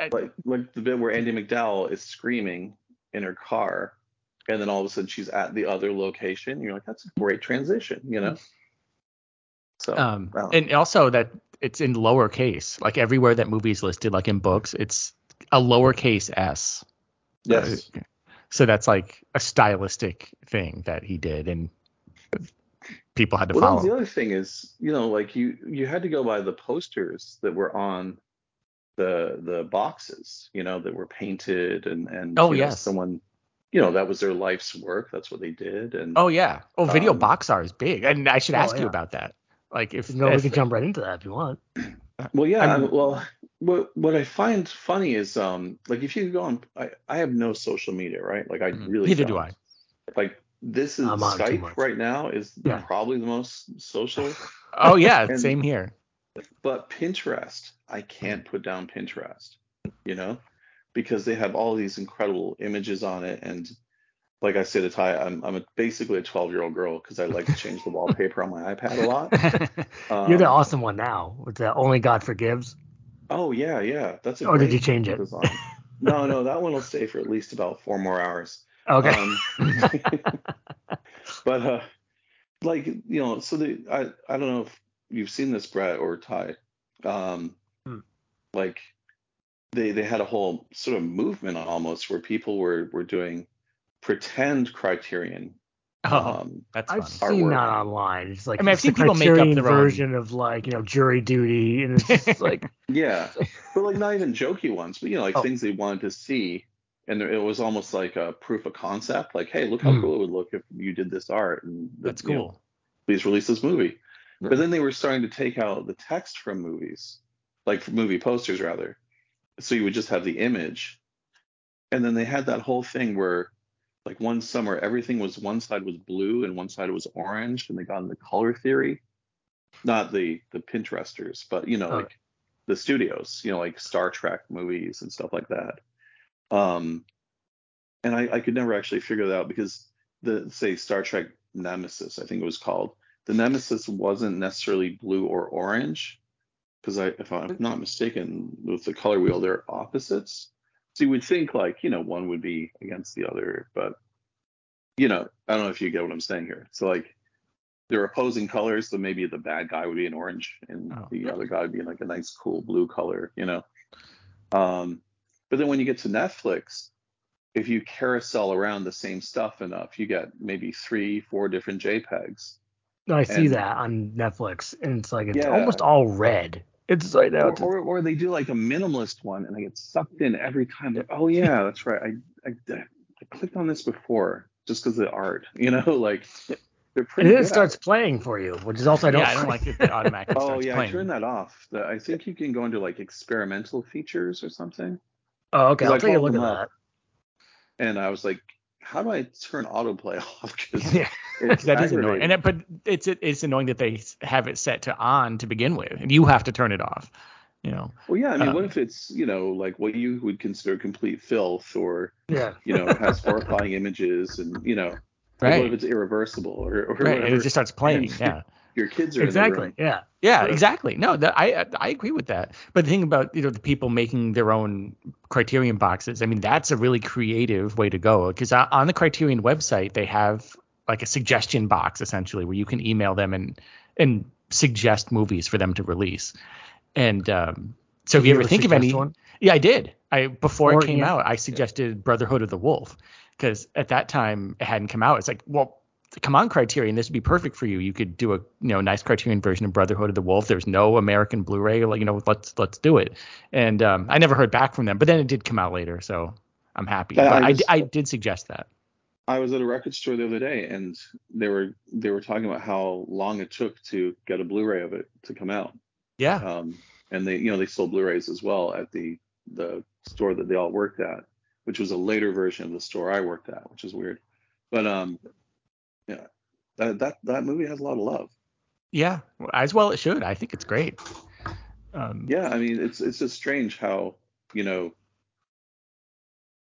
I- like like the bit where Andie MacDowell is screaming in her car, and then all of a sudden she's at the other location. You're like, that's a great transition, you know. So Um, and also that it's in lowercase, like everywhere that movie is listed, like in books, it's a lowercase s. yes, Uh, so that's like a stylistic thing that he did, and people had to well, follow. was the other thing is, you know, like you you had to go by the posters that were on the the boxes, you know, that were painted and and Oh, you know, yes. someone, you know, that was their life's work. That's what they did. And Oh yeah. Oh, video Um, box art is big, and I should Oh, ask you about that. Like if, No, we can jump right into that if you want. Well, yeah. I'm- well, what what I find funny is um like if you go on, I, I have no social media, right? Like I Mhm. really Neither do don't. I. Like this is I'm on too Skype right now is Yeah. probably the most social, Oh yeah, And- same here. but Pinterest I can't put down Pinterest, you know, because they have all these incredible images on it and. Like I say to Ty, I'm I'm a, basically a 12 year old girl because I like to change the wallpaper on my iPad a lot. You're the Um, awesome one now with the Only God Forgives. Oh yeah, yeah, that's a Or did you change it? design. No, no, that one will stay for at least about four more hours. Okay. Um, but uh, like you know, so the I I don't know if you've seen this Brett or Ty. Um, Hmm. like they they had a whole sort of movement almost where people were were doing pretend Criterion. Oh, Um, that's I've fun. seen that online. It's like I mean, I've seen people make up Criterion their own- version of like you know jury duty, and it's just like yeah, but like not even jokey ones, but you know, like Oh. things they wanted to see. And it was almost like a proof of concept, like, hey, look how Hmm. cool it would look if you did this art. And the- That's you know, cool. please release this movie. Yeah. But then they were starting to take out the text from movies, like from movie posters rather. So you would just have the image. And then they had that whole thing where like one summer everything was one side was blue and one side was orange and they got into color theory. Not the the Pinteresters, but you know, Oh. like the studios, you know, like Star Trek movies and stuff like that. Um and I, I could never actually figure that out because the say Star Trek Nemesis, I think it was called. The Nemesis wasn't necessarily blue or orange, because I, if I'm not mistaken, with the color wheel, they're opposites. So you would think like you know one would be against the other, but you know I don't know if you get what I'm saying here. So like they're opposing colors, so maybe the bad guy would be an orange and Oh. the other guy would be like a nice cool blue color, you know. Um, but then when you get to Netflix, if you carousel around the same stuff enough, you get maybe three, four different JPEGs. I see And- that on Netflix, and it's like it's Yeah. almost all red. It's like now Or, or, or they do like a minimalist one and I get sucked in every time. Like, oh yeah, that's right. I, I, I clicked on this before just because of the art, you know, like they're and pretty then it starts playing for you, which is also I don't. yeah, I don't like it. That automatically Oh yeah, playing. I turned that off. The, I think you can go into like experimental features or something. Oh, okay. 'Cause I'll I take a look at them that. up. And I was like, how do I turn autoplay off? Because Yeah. that is annoying. And it, but it's it's annoying that they have it set to on to begin with, and you have to turn it off. You know. Well, yeah, I mean, Um, what if it's, you know, like what you would consider complete filth or, Yeah. you know, has horrifying images and, you know, like, what if it's irreversible or, or Right. And whatever? it just starts playing. And Yeah. Your kids are in the Exactly. room. Yeah. Yeah, But- exactly. No, that I I agree with that. But the thing about you know the people making their own Criterion boxes, I mean that's a really creative way to go because on the Criterion website they have like a suggestion box essentially where you can email them and and suggest movies for them to release. And um, so if you you ever ever think of any, one? yeah, I did. I before Or, it came yeah. out, I suggested Brotherhood of the Wolf because at that time it hadn't come out. It's like, well, come on, Criterion, this would be perfect for you. You could do a you know nice Criterion version of Brotherhood of the Wolf. There's no American Blu-ray, like you know, let's let's do it. And um, I never heard back from them, but then it did come out later, so I'm happy. I I, I did suggest that. I was at a record store the other day and they were they were talking about how long it took to get a Blu-ray of it to come out. Yeah, Um, and they, you know, they sold Blu-rays as well at the the store that they all worked at, which was a later version of the store I worked at, which is weird. But um, yeah, that that that movie has a lot of love. yeah, as well it should. I think it's great. Um, Yeah, I mean, it's it's just strange how you know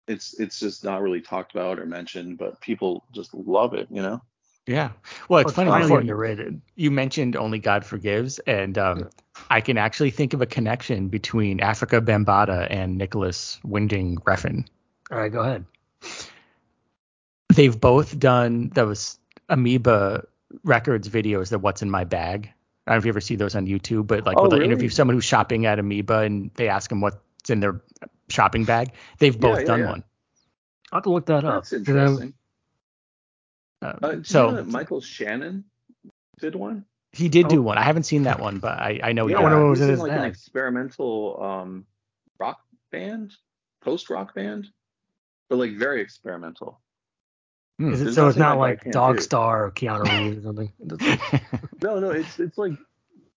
it's it's just not really talked about or mentioned, but people just love it, you know. yeah. Well, it's It's funny. highly Before, underrated. you mentioned Only God Forgives, and um, I can actually think of a connection between Afrika Bambaataa and Nicolas Winding Refn. All right, go ahead. They've both done those Amoeba Records videos, the What's in My Bag. I don't know if you ever see those on YouTube, but like Oh, where they really? interview someone who's shopping at Amoeba and they ask them what's in their shopping bag. They've both yeah, done yeah. one. I'll have to look that up. That's 'Cause I'm- interesting. Uh, Uh, did you so know that Michael Shannon did one? he did do Oh. one. I haven't seen that one, but I, I know he Yeah, did. wonder what was in in his like an experimental um rock band, post rock band, but like very experimental. Is it, so it's not like Dog do. Star or Keanu Reeves or something. No, no, it's it's like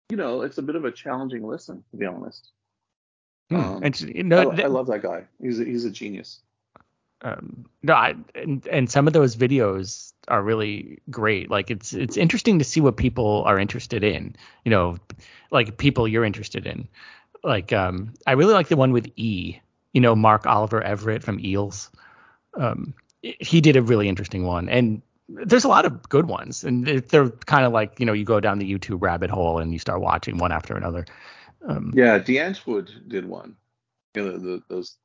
you know, it's a bit of a challenging listen to be honest. Hmm. Um, and you know, I, th- I love that guy. He's a, he's a genius. um, no, I, and, and some of those videos are really great. Like it's it's interesting to see what people are interested in. You know, like people you're interested in. Like um, I really like the one with E. You know, Mark Oliver Everett from Eels. Um, he did a really interesting one, and there's a lot of good ones, and they're- kind of like you know you go down the YouTube rabbit hole and you start watching one after another. Um, Yeah, Die Antwoord did one. You know, the, those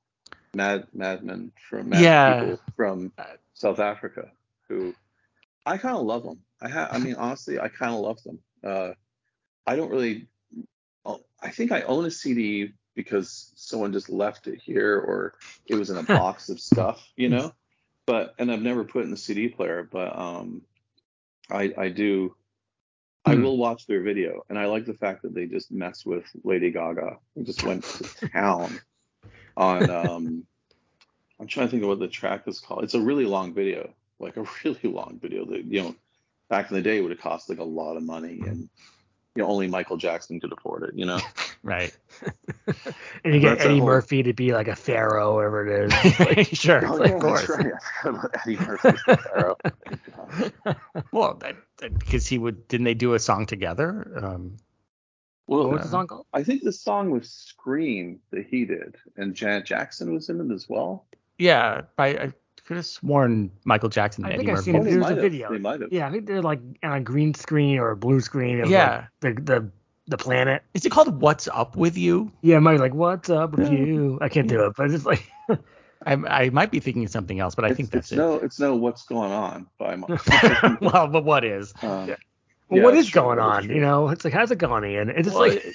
mad madmen from mad Yeah. people from South Africa who I kind of love them. I ha- I mean, honestly, I kind of love them. Uh, I don't really. oh, I think I own a CD because someone just left it here or it was in a box of stuff, you know. But and I've never put in the CD player, but um, I I do. I Hmm. will watch their video, and I like the fact that they just mess with Lady Gaga. They just went to town on. Um, I'm trying to think of what the track is called. It's a really long video, like a really long video that you know, back in the day would have cost like a lot of money, and you know only Michael Jackson could afford it. You know. right. and you get That's a Eddie whole- Murphy to be like a pharaoh, whatever it is. sure, Oh, of yeah, course. right. I forgot about Eddie Murphy's Pharaoh. Well, that because he would didn't they do a song together? Um, Well, What's the song called? I think the song was Scream that he did, and Janet Jackson was in it as well. yeah, I, I could have sworn Michael Jackson I think I've seen it. They There's a have. video. They might have. Yeah, I think they're like on a green screen or a blue screen of Yeah. like the the the planet. Is it called What's Up with You? Yeah, it might be like, what's up with Yeah. you? I can't do it, but it's like, I, I might be thinking of something else, but I it's, think that's it's it. no, it's no. What's going on? By my, well, but what is? um, Yeah. yeah, what that's is true, going on? true. You know, it's like, how's it going, Iain? It's just Well, like,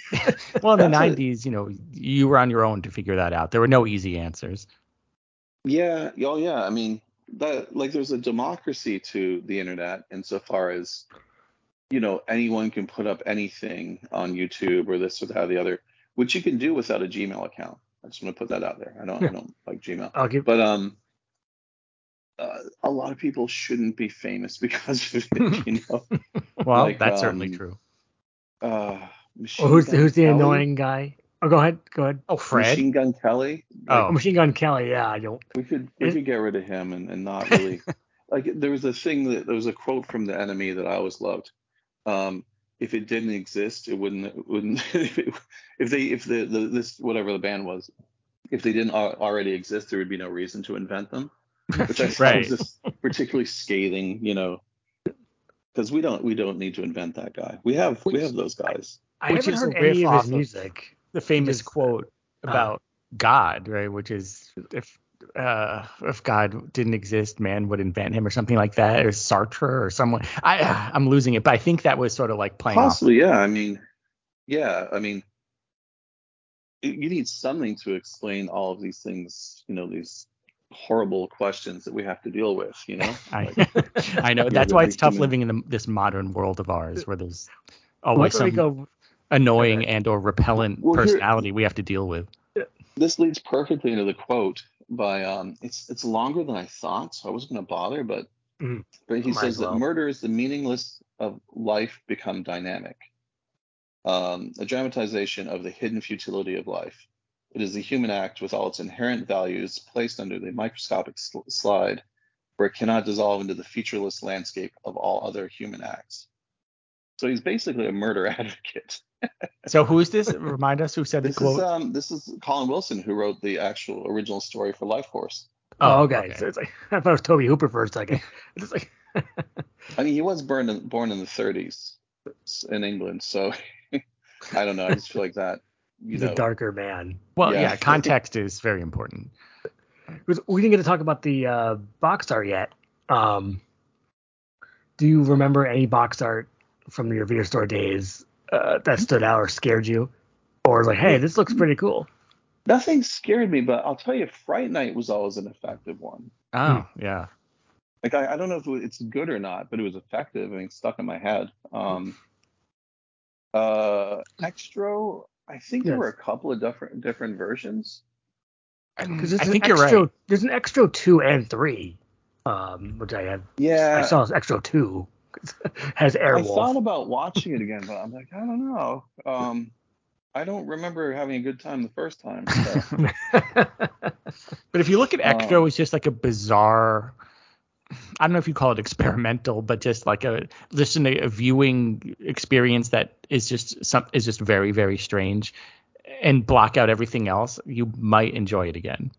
well, in the That's a- '90s, you know, you were on your own to figure that out. There were no easy answers. Yeah, oh yeah. I mean, that like there's a democracy to the internet insofar as you know anyone can put up anything on YouTube or this or that or the other, which you can do without a Gmail account. I just want to put that out there. I don't, I don't like Gmail, I'll give. but um, uh, a lot of people shouldn't be famous because of it. You know, Well, Like, that's certainly um, true. uh, Well, who's who's the annoying guy? Oh, go ahead, go ahead. Oh, Fred. Machine Gun Kelly. Oh. Oh, Machine Gun Kelly. Yeah, I don't. We could we Is- could get rid of him and, and not really like there was a thing that there was a quote from the NME that I always loved. Um, if it didn't exist, it wouldn't it wouldn't if, it, if they if the, the this whatever the band was, if they didn't already exist, there would be no reason to invent them. Which I thought Right. was just particularly scathing, you know, because we don't we don't need to invent that guy. We have we have those guys. I Which haven't is a heard any of his of- music. The famous just- quote uh, about God, right? Which is if uh, if God didn't exist, man would invent him, or something like that, or Sartre, or someone. I I'm losing it, but I think that was sort of like playing off. Possibly, yeah. I mean, yeah. I mean, you you need something to explain all of these things. You know, these horrible questions that we have to deal with. You know. I, I know that's why it's tough living in the, this modern world of ours, where there's Well, always let me some go. Annoying Okay. and or repellent Well, here- personality we have to deal with. this leads perfectly into the quote by um it's it's longer than I thought, so I wasn't gonna bother, but Mhm. but he Might says as that murder is the meaningless of life become dynamic. Um, a dramatization of the hidden futility of life. It is the human act with all its inherent values placed under the microscopic sl- slide where it cannot dissolve into the featureless landscape of all other human acts. So he's basically a murder advocate. So who's this? Remind us who said the This quote. is um this is Colin Wilson who wrote the actual original story for Lifeforce. Oh, okay. So it's like I thought it was Tobe Hooper for a second. It's like I mean, he was born in, born in the 30s in England, so I don't know. I just feel like that, you he's know. a darker man. Well, Yeah. yeah, context is very important. We didn't get to talk about the uh, box art yet. Um, do you remember any box art from your video store days uh, that stood out or scared you, or like, hey, this looks pretty cool? Nothing scared me, but I'll tell you, Fright Night was always an effective one. Oh, yeah. Like I, I don't know if it's good or not, but it was effective. I mean, it stuck in my head. Um, uh, Xtro, I think there were a couple of different different versions. Because there's I an think you're Xtro, right. There's an Xtro two and three, um, which I had. Yeah. I saw as Xtro two. has Airwolf. I thought about watching it again, but I'm like, I don't know. Um, I don't remember having a good time the first time. So. But if you look at Xtro, Um, it's just like a bizarre. I don't know if you call it experimental, but just like a just an, a viewing experience that is just some is just very very strange, and block out everything else. You might enjoy it again.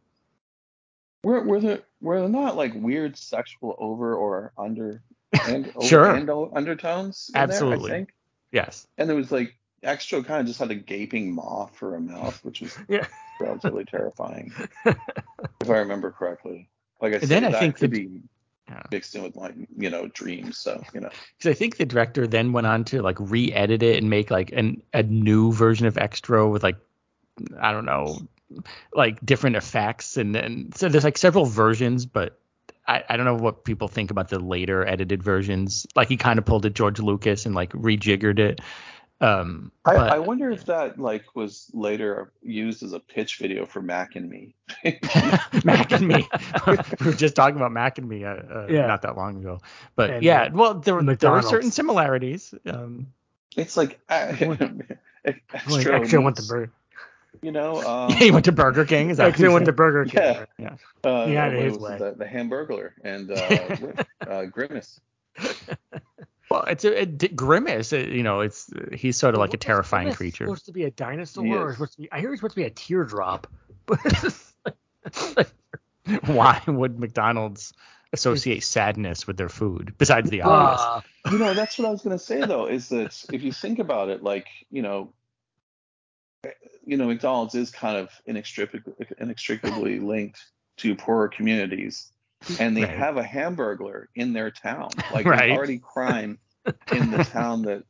Were were there were there not like weird sexual over or under and over Sure. and undertones? Absolutely. There, I think. Yes. And there was like Xtro kind of just had a gaping maw for a mouth, which was Yeah. relatively terrifying, if I remember correctly. Like I said, then I that think could the- be Yeah. mixed in with my you know dreams. So you know. Because I think the director then went on to like re-edit it and make like an a new version of Xtro with like I don't know like different effects and then so there's like several versions, but I, I don't know what people think about the later edited versions. Like he kind of pulled it George Lucas and like rejiggered it. Um, I, but I wonder if that like was later used as a pitch video for Mac and Me. Mac and me. we were just talking about Mac and me uh, uh, Yeah. not that long ago. But And, yeah, well there, were- there were certain similarities. Um, It's like uh, Like Xtro, Xtro went to meats, Burger. You know. Um, he went to Burger King. Is that what Xtro went to? Burger King. Yeah. yeah. uh, He had it his way. The, the Hamburglar and uh, uh, Grimace. Well, it's a, a d- grimace. uh, You know, it's he's sort of like a What was terrifying Grimace creature. Supposed to be a dinosaur, He or supposed to be? I hear he's supposed to be a teardrop. But it's just like- Why would McDonald's associate sadness with their food besides the obvious? Ah, You know, that's what I was gonna say though. Is that if you think about it, like you know, you know, McDonald's is kind of inextricably inextricably linked to poorer communities, and they Right. have a Hamburglar in their town. Like Right. there's already crime in the town that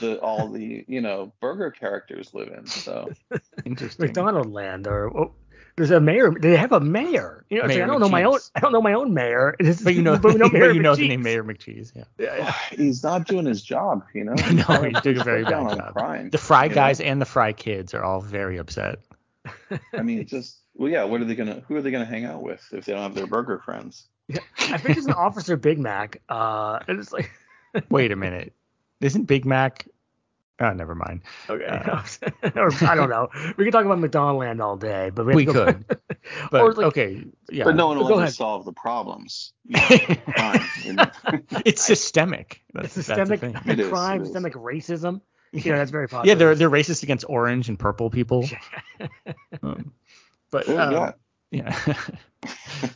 the all the you know burger characters live in. So Interesting. McDonald Land, or oh, there's a mayor. They have a mayor. You know, it's like, I don't know my own. I don't know my own mayor. It's- But you know, but we know but Mayor you know the name Mayor McCheese. Yeah. Yeah, yeah. he's not doing his job. You know, No, he's doing a very bad job. crime. The Fry you know? guys and the Fry kids are all very upset. I mean, just well, yeah. What are they gonna? Who are they gonna hang out with if they don't have their burger friends? Yeah, I think there's an Officer Big Mac. Uh, and it's like, Wait a minute. Isn't Big Mac? Oh, never mind. okay, Uh, or I don't know. We could talk about McDonald Land all day, but we, We go- could. But Or, like- okay, yeah. But no one will ever solve the problems. You know, crime, you know? it's systemic. That's, It's that's the systemic thing. Crime, it is. systemic racism. You know, that's very popular. Yeah, they're they're racist against orange and purple people. Um, but Well, um, yeah, yeah.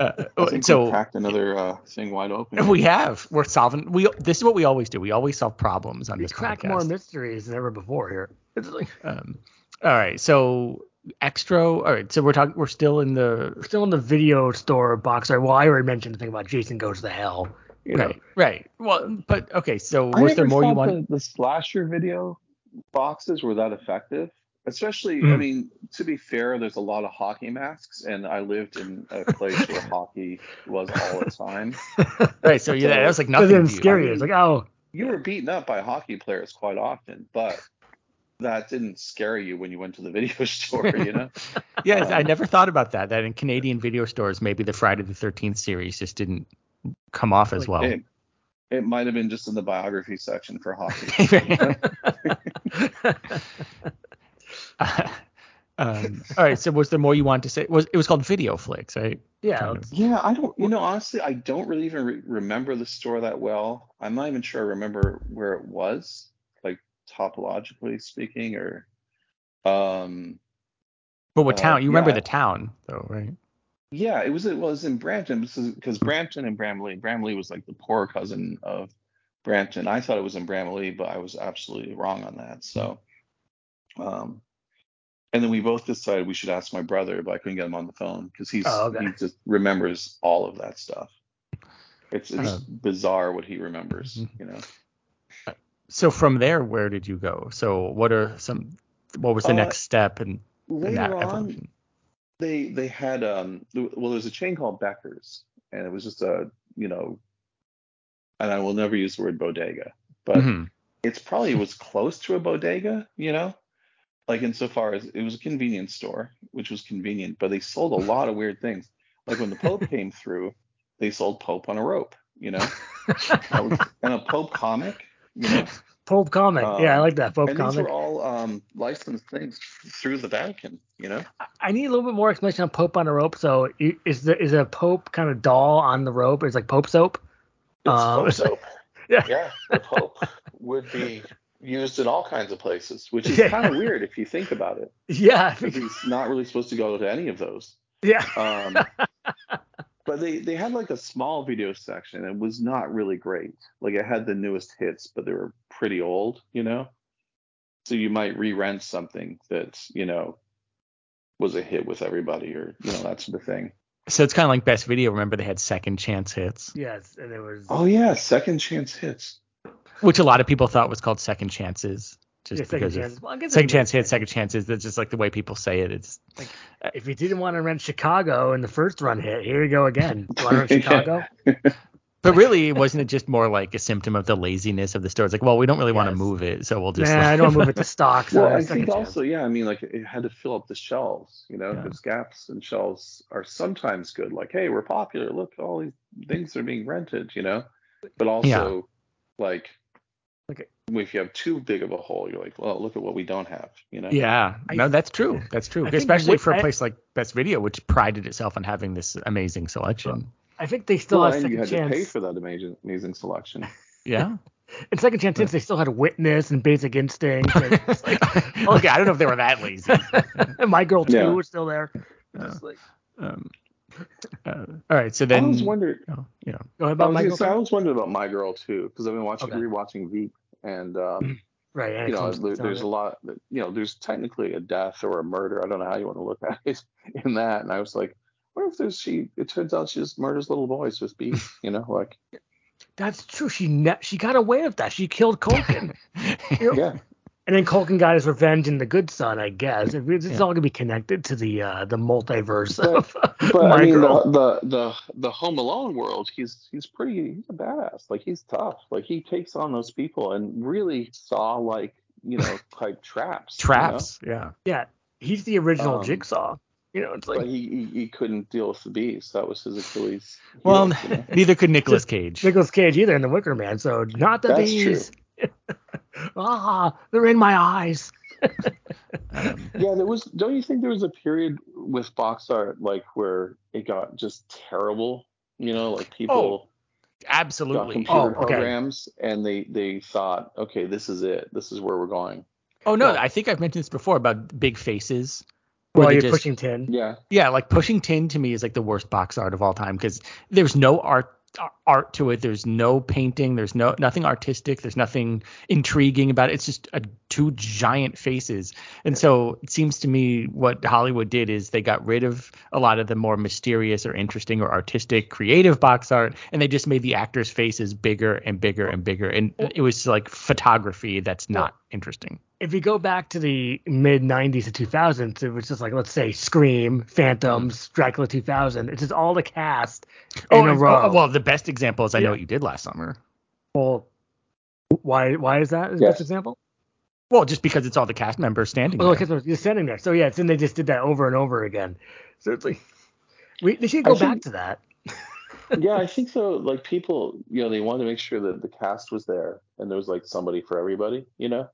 Uh, I we so cracked another uh, thing wide open. we have we're solving. We this is what we always do. We always solve problems on we this crack podcast. more mysteries than ever before here. It's like Um, all right, so Xtro. All right, so we're talking. We're still in we're the still in the video store box. Art. Well, I already mentioned the thing about Jason Goes to Hell. You know, right, right. Well, but okay. So I was there more you thought want? The, the slasher video boxes were that effective. Especially, I Mm. mean, to be fair, there's a lot of hockey masks, and I lived in a place where hockey was all the time. Right. So yeah, that was like But nothing. then to you. scary. It's like, oh, You were beaten up by hockey players quite often, but that didn't scare you when you went to the video store, you know? Yeah, I Um, never thought about that. That in Canadian video stores, maybe the Friday the Thirteenth series just didn't come off as well. It, it might have been just in the biography section for hockey. um, all right. So was there more you wanted to say? Was it was called Video Flicks, right? yeah. Kind of. Yeah, I don't, you know, honestly, I don't really even re- remember the store that well. I'm not even sure I remember where it was, like topologically speaking, or, um, But what Uh, town? You remember yeah. the town though, right? yeah, it was, it was in Brampton because Brampton and Bramley, Bramley was like the poor cousin of Brampton. I thought it was in Bramley, but I was absolutely wrong on that. So, um, and then we both decided we should ask my brother, but I couldn't get him on the phone because he's Oh, okay. he just remembers all of that stuff. It's it's Uh, bizarre what he remembers, Mhm. you know. So from there, where did you go? So what are some? What was the Uh, next step in, in Later that on, they they had um well, there's a chain called Becker's, and it was just a you know, and I will never use the word bodega, but Mhm. it's probably was close to a bodega, you know. Like insofar as it was a convenience store, which was convenient, but they sold a lot of weird things. Like when the Pope came through, they sold Pope on a rope, you know, was, and a Pope comic, you know. Pope comic, um, yeah, I like that Pope and comic. these were all um, licensed things through the Vatican, you know. I need a little bit more explanation on Pope on a rope. So is there is a Pope kind of doll on the rope? It's like Pope soap. It's um, Pope soap. yeah. Yeah, the Pope would be used in all kinds of places, which is kind of weird if you think about it. Yeah. He's not really supposed to go to any of those. Yeah. Um, but they, they had like a small video section. It was not really great. Like it had the newest hits, but they were pretty old, you know? So you might re-rent something that, you know, was a hit with everybody or, you know, that sort of thing. So it's kind of like best video. Remember they had second chance hits. Yes, and it was. Oh yeah, second chance hits which a lot of people thought was called second chances just yeah, because second, chance. Well, second chance hits, second chances. That's just like the way people say it. It's like if you didn't want to rent Chicago in the first run hit, here you go again. You want to rent Chicago? but really, wasn't it just more like a symptom of the laziness of the store? It's like, well, we don't really yes. want to move it, so we'll just. Yeah, like, I don't move it to stock. So well, I think chance. also, yeah, I mean, like it had to fill up the shelves, you know, because yeah. gaps and shelves are sometimes good. Like, hey, we're popular. Look, all these things are being rented, you know. But also, yeah. like Okay. If you have too big of a hole, you're like, well, look at what we don't have, you know? Yeah, no, that's true. That's true. I Especially for a place like Best Video, which prided itself on having this amazing selection. I think they still well, have second you had chance. to pay for that amazing, amazing selection. Yeah. In second chance, since they still had Witness and Basic Instinct. And like, okay, I don't know if they were that lazy. My Girl Two yeah. was still there. Uh, like, um, uh, all right, so then I was wondering. Oh, you know, go ahead about I was, say, I was wondering about My Girl too because I've been watching okay. rewatching Veep and um, right, you know, there, there's a lot. You know, there's technically a death or a murder. I don't know how you want to look at it in that. And I was like, what if there's she? It turns out she just murders little boys with beef. You know, like. That's true. She ne- she got away with that. She killed Culkin. you know? Yeah. And then Culkin got his revenge in The Good Son, I guess. It's yeah. all gonna be connected to the uh, the multiverse but, of but I mean, the, the, the the Home Alone world, he's he's pretty he's a badass. Like he's tough. Like he takes on those people and really saw like you know type traps. Traps. You know? Yeah. Yeah. He's the original um, Jigsaw. You know, it's like but he, he, he couldn't deal with the beast. That was his Achilles. Well, you know? neither could Nicolas Cage. Nicolas Cage either in The Wicker Man. So not the That's bees. ah, they're in my eyes. um, yeah, there was. Don't you think there was a period with box art like where it got just terrible? You know, like people. Oh, absolutely. Got computer oh, okay. programs, and they they thought, okay, this is it. This is where we're going. Oh no, well, I think I've mentioned this before about big faces. Well, you're just, pushing tin. Yeah. Yeah, like pushing tin to me is like the worst box art of all time because there's no art art to it. There's no painting. There's no nothing artistic. There's nothing intriguing about it. It's just a, two giant faces. And so it seems to me what Hollywood did is they got rid of a lot of the more mysterious or interesting or artistic, creative box art, and they just made the actors' faces bigger and bigger and bigger. And it was like photography that's not interesting if you go back to the mid 90s to 2000s, it was just like, let's say, Scream, Phantoms, mm. Dracula 2000. It's just all the cast oh, in a oh, row. Oh, well, the best example is I yeah. Know What You Did Last Summer. Well, why why is that the yes. best example? Well, just because it's all the cast members standing oh, there. you're standing there. So, yeah, and they just did that over and over again. So it's like, we, they should go I back think, to that. yeah, I think so. Like, people, you know, they wanted to make sure that the cast was there and there was like somebody for everybody, you know?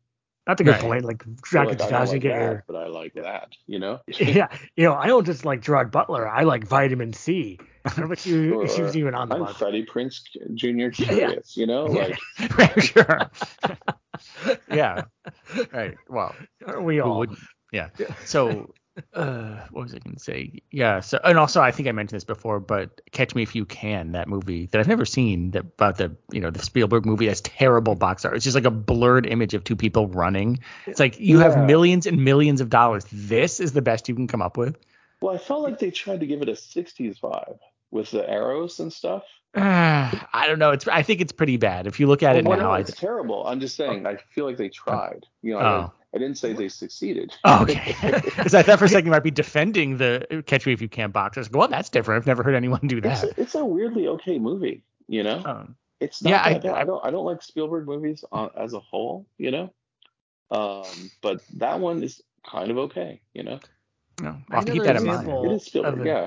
That's a good right. point. Like Dracula like, 2000 like get but I like that, you know. yeah, you know, I don't just like Gerard Butler. I like vitamin C. But she, sure. she was even on the. I'm bus. Freddie Prinze Jr. Curious, yeah. you know, like. sure. yeah. Right. Well, Aren't we all? Yeah. So uh, what was I going to say? Yeah. So, and also, I think I mentioned this before, but Catch Me If You Can, that movie that I've never seen, that about the you know the Spielberg movie that's terrible box art. It's just like a blurred image of two people running. It's like you yeah. have millions and millions of dollars. This is the best you can come up with. Well, I felt like they tried to give it a '60s vibe with the arrows and stuff. Uh, I don't know. It's I think it's pretty bad. If you look at well, it now, it's I, terrible. I'm just saying. Oh. I feel like they tried. You know, oh. I didn't say they succeeded. Oh, okay. Because I thought for a second you might be defending the Catch Me If You Can box. I was like, well, that's different. I've never heard anyone do that. It's a, it's a weirdly okay movie, you know? Um, it's not yeah, I, I, I, don't I don't like Spielberg movies on, as a whole, you know? Um, but that one is kind of okay, you know. No, I'll have to keep that in mind. It is Spielberg, a- yeah.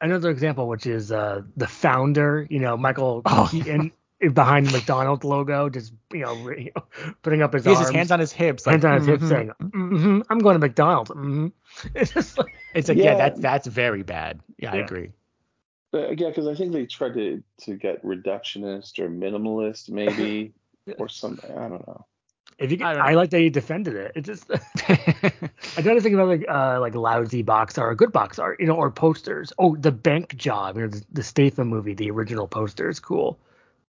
Another example, which is uh, the founder, you know, Michael Oh. Keaton behind the McDonald's logo, just you know, re- putting up his He has arms, his hands on his hips, hands like, on his hips, mhm. saying, hmm "I'm going to McDonald's." hmm It's just like, It's like, yeah, Yeah. that's that's very bad. Yeah, I agree. But, yeah, because I think they tried to to get reductionist or minimalist, maybe, or something. I don't know. if you, I I, like that he defended it. It just, I try to think about like uh, like lousy box art, or good box art, you know, or posters. Oh, the bank job, you know, the, the Statham movie, the original poster is cool.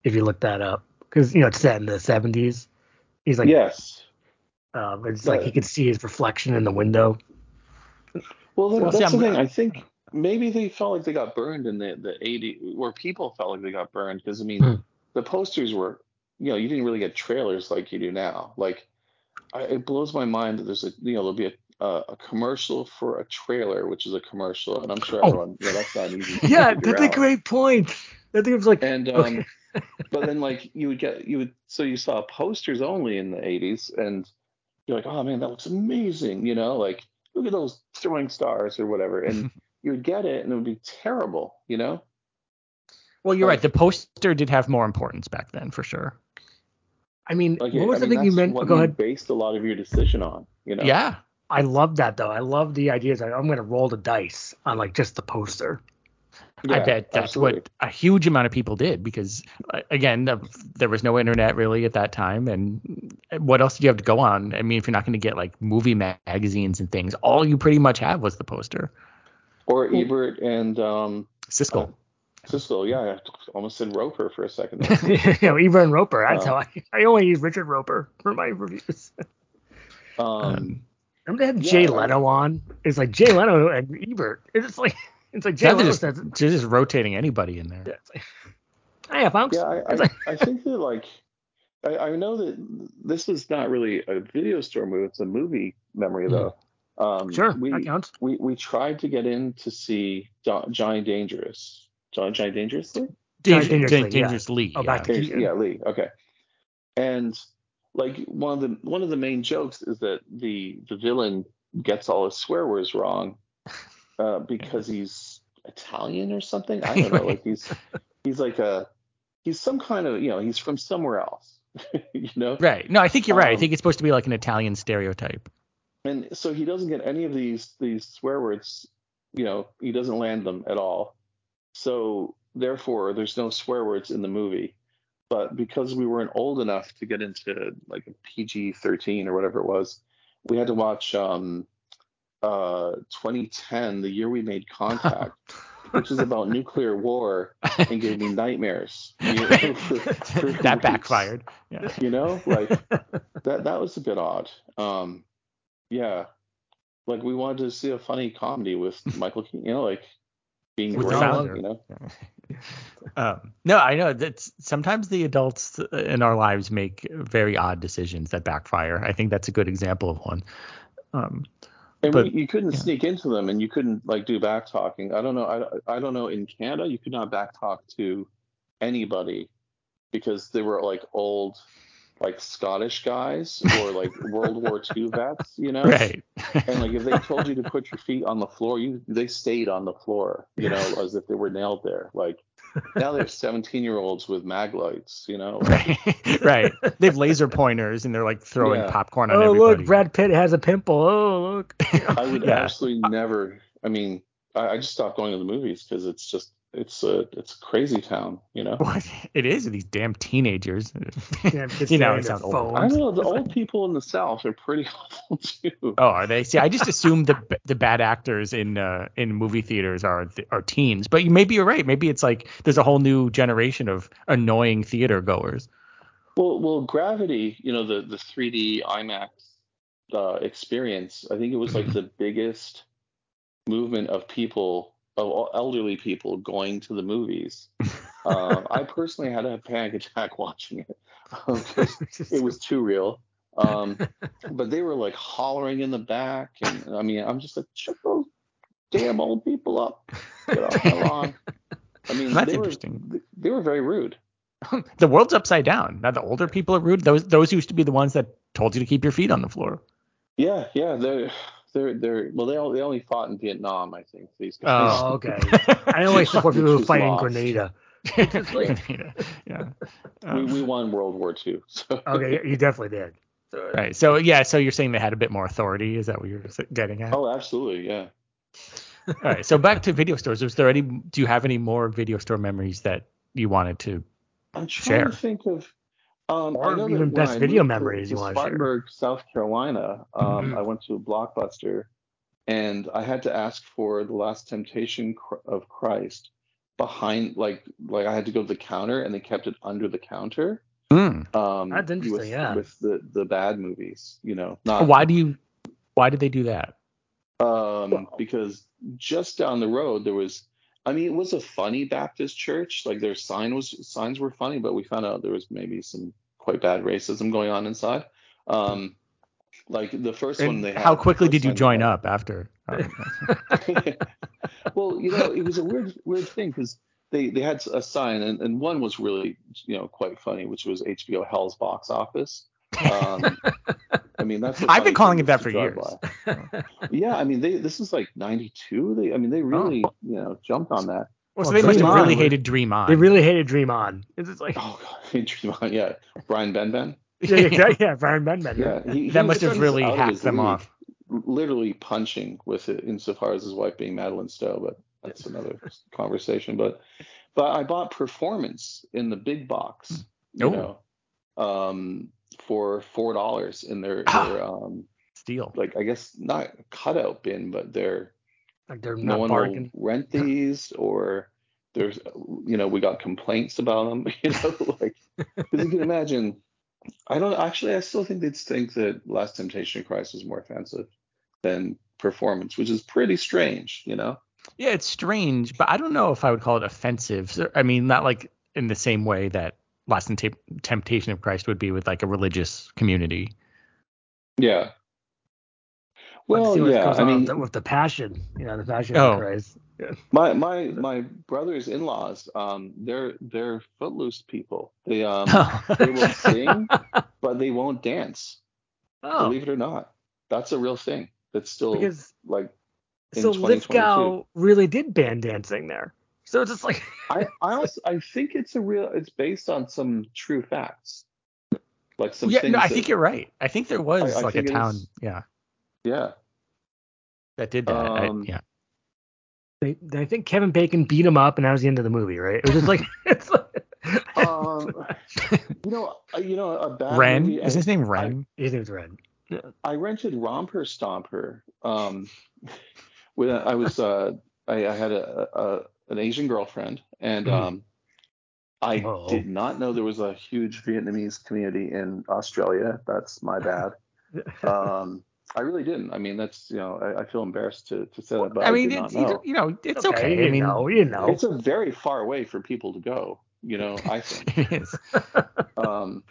If you look that up, because you know it's set in the 70s. He's like, yes. um, it's like he could see his reflection in the window. Well, that, Well, see, that's the I'm- thing. I think maybe they felt like they got burned in the the 80, where people felt like they got burned because I mean, Hmm. the posters were, you know, you didn't really get trailers like you do now. Like, I, it blows my mind that there's a, you know, there'll be a, a, a commercial for a trailer, which is a commercial, and I'm sure Oh. everyone, yeah, that's not easy. Yeah, figure that's a great point. I think it was like, And um, okay. But then like you would get you would so you saw posters only in the 80s, and you're like, oh man, that looks amazing, you know, like look at those throwing stars or whatever, and you would get it and it would be terrible, you know. Well, you're right. The poster did have more importance back then, for sure. I mean, Like, what was I the mean, thing you meant? What Go you ahead. Based a lot of your decision on, you know. Yeah. I love that though. I love the ideas. I'm going to roll the dice on like just the poster. I bet that's absolutely. what a huge amount of people did because, uh, again, the, there was no internet really at that time. And what else did you have to go on? I mean, if you're not going to get like movie magazines and things, all you pretty much have was the poster. Or Ebert and um, Siskel. Siskel. Yeah, I almost said Roeper for a second. there. you know, Eva and Roeper. That's Oh. how I, I only use Richard Roeper for my reviews. Um, Um, Remember they had Yeah, Jay Leno on? It's like Jay Leno and Ebert. It's like it's like Jay Now they're just, says. they're just rotating anybody in there. Yeah, it's like, Hiya, folks. Yeah, I, I, I think that like I, I know that this is not really a video store movie; it's a movie memory though. Um, sure, we, that counts. we we tried to get in to see Jo- Johnny Dangerous. John Johnny Dangerously? Giant Danger- Dangerously, yeah. Dangerous Lee. Oh, yeah. back to- Dangerous- yeah, Lee. Okay. And like one of the one of the main jokes is that the the villain gets all his swear words wrong uh, because he's Italian or something. I don't know. Like he's he's like a he's some kind of you know he's from somewhere else. you know. Right. No, I think you're right. I Um, think it's supposed to be like an Italian stereotype. and so he doesn't get any of these these swear words you know he doesn't land them at all so therefore there's no swear words in the movie but because we weren't old enough to get into like a pg-13 or whatever it was we had to watch um uh 2010 the year we made contact which is about nuclear war and gave me nightmares you know, for- for that weeks backfired. Yeah. you know like that that was a bit odd um yeah like we wanted to see a funny comedy with michael keaton you know like being With founder. you know Um, no, I know that sometimes the adults in our lives make very odd decisions that backfire. I think that's a good example of one. Um, and But- we, you couldn't yeah. sneak into them and you couldn't like do back talking i don't know I, I don't know in canada you could not back talk to anybody because they were like old like scottish guys or like world war ii vets you know right. and like if they told you to put your feet on the floor you they stayed on the floor you know as if they were nailed there like now they're 17 year olds with mag lights you know right. right. They have laser pointers and they're like throwing Yeah. popcorn on Oh everybody. look, Brad Pitt has a pimple. Oh look. i would Yeah. absolutely never i mean I, I just stopped going to the movies because it's just it's a it's a crazy town you know What it is these damn teenagers. Yeah, kids you know, staring it sounds old. phones. i don't know the old people in the south are pretty awful too Oh, are they? See, I just assume the the bad actors in uh, in movie theaters are are teens, but you, maybe you're right. Maybe it's like there's a whole new generation of annoying theater goers. Well, well, Gravity, you know, the the 3D IMAX uh, experience. I think it was like the biggest movement of people, of all elderly people, going to the movies. Uh, I personally had a panic attack watching it it was too real. Um, but they were like hollering in the back, and I mean, I'm just like, shut those damn old people up, get off my lawn. I mean, That's they were interesting. they were very rude. the world's upside down. Now the older people are rude. Those those used to be the ones that told you to keep your feet on the floor. Yeah, yeah, they're they're they're well, they all they only fought in Vietnam, I think. These guys. Oh, okay. I always support people who Which was fight in lost. Grenada. yeah. yeah. we, Um, we won World War II. So. Okay, you definitely did. So, Right. So yeah. So you're saying they had a bit more authority? Is that what you're getting at? Oh, absolutely, yeah. All right. So back to video stores. Was there any? Do you have any more video store memories that you wanted to? Share? I'm trying Share. to think of. Um, Or even best video to- memories to you wanna share. Spartanburg, South Carolina. Um, Mhm. I went to a Blockbuster, and I had to ask for the Last Temptation of Christ behind, like, like I had to go to the counter, and they kept it under the counter. Hmm. Um, That's interesting, With, yeah. with the the bad movies, you know, not Why do you? Why did they do that? um, because just down the road there was i mean it was a funny baptist church. Like their sign was signs were funny but we found out there was maybe some quite bad racism going on inside. Um like the first one they had how quickly did you join up after? well you know it was a weird weird thing because they they had a sign and, and one was really you know quite funny which was hbo hell's box office. Um i mean that's a I've been calling it that for years. yeah, I mean, they this is like '92. They, I mean, they really, Oh. you know, jumped on that. Well, so Well, they must have really hated Dream On. they really hated Dream On. It's just like, Oh God, Dream On, yeah, Brian Benben. yeah, yeah, yeah, Brian Benben. Yeah, he, he that was must have really out hacked them league, off. Literally punching with it, insofar as his wife being Madeleine Stowe, but that's another conversation. But, but I bought Performance in the big box, you Oh. know, um, for four dollars in their, Ah. their um, steel like I guess not cutout bin, but their Like they're no not one bargain. will rent these or there's you know we got complaints about them you know like because you can imagine i don't actually i still think they'd think that last temptation of christ was more offensive than performance which is pretty strange you know Yeah, it's strange, but I don't know if I would call it offensive. I mean, not like in the same way that Last Temp- Temptation of Christ would be with like a religious community. yeah But well see what yeah goes i on mean with the, with the passion, you know, the passion Oh. of Christ. my my my brother's in-laws um they're they're footloose people they um they will sing but they won't dance oh, believe it or not that's a real thing that's still because like in so 2022. Lithgow really did ban dancing there. So it's just like, I I also I think it's a real it's based on some true facts. Like some yeah, things no, I that- think you're right. I think there was I like a town, is. yeah, yeah. that did that. I- Um, yeah. they, I think Kevin Bacon beat him up, and that was the end of the movie, right? It was just like, it's like, Um, you know, uh, you know, a bad Ren movie. is his name Ren? his name's Ren. I rented Romper Stomper. Um, when I was uh, I, I had a, a an Asian girlfriend, and Mhm. um, I Uh-oh. did not know there was a huge Vietnamese community in Australia. That's my bad. Um, I really didn't. I mean, that's you know, I, I feel embarrassed to, to say that, but I, I mean, did it's not you, know. you know, it's okay. okay. You I mean, know, you know. It's a very far way for people to go. You know, I think. it is. Um,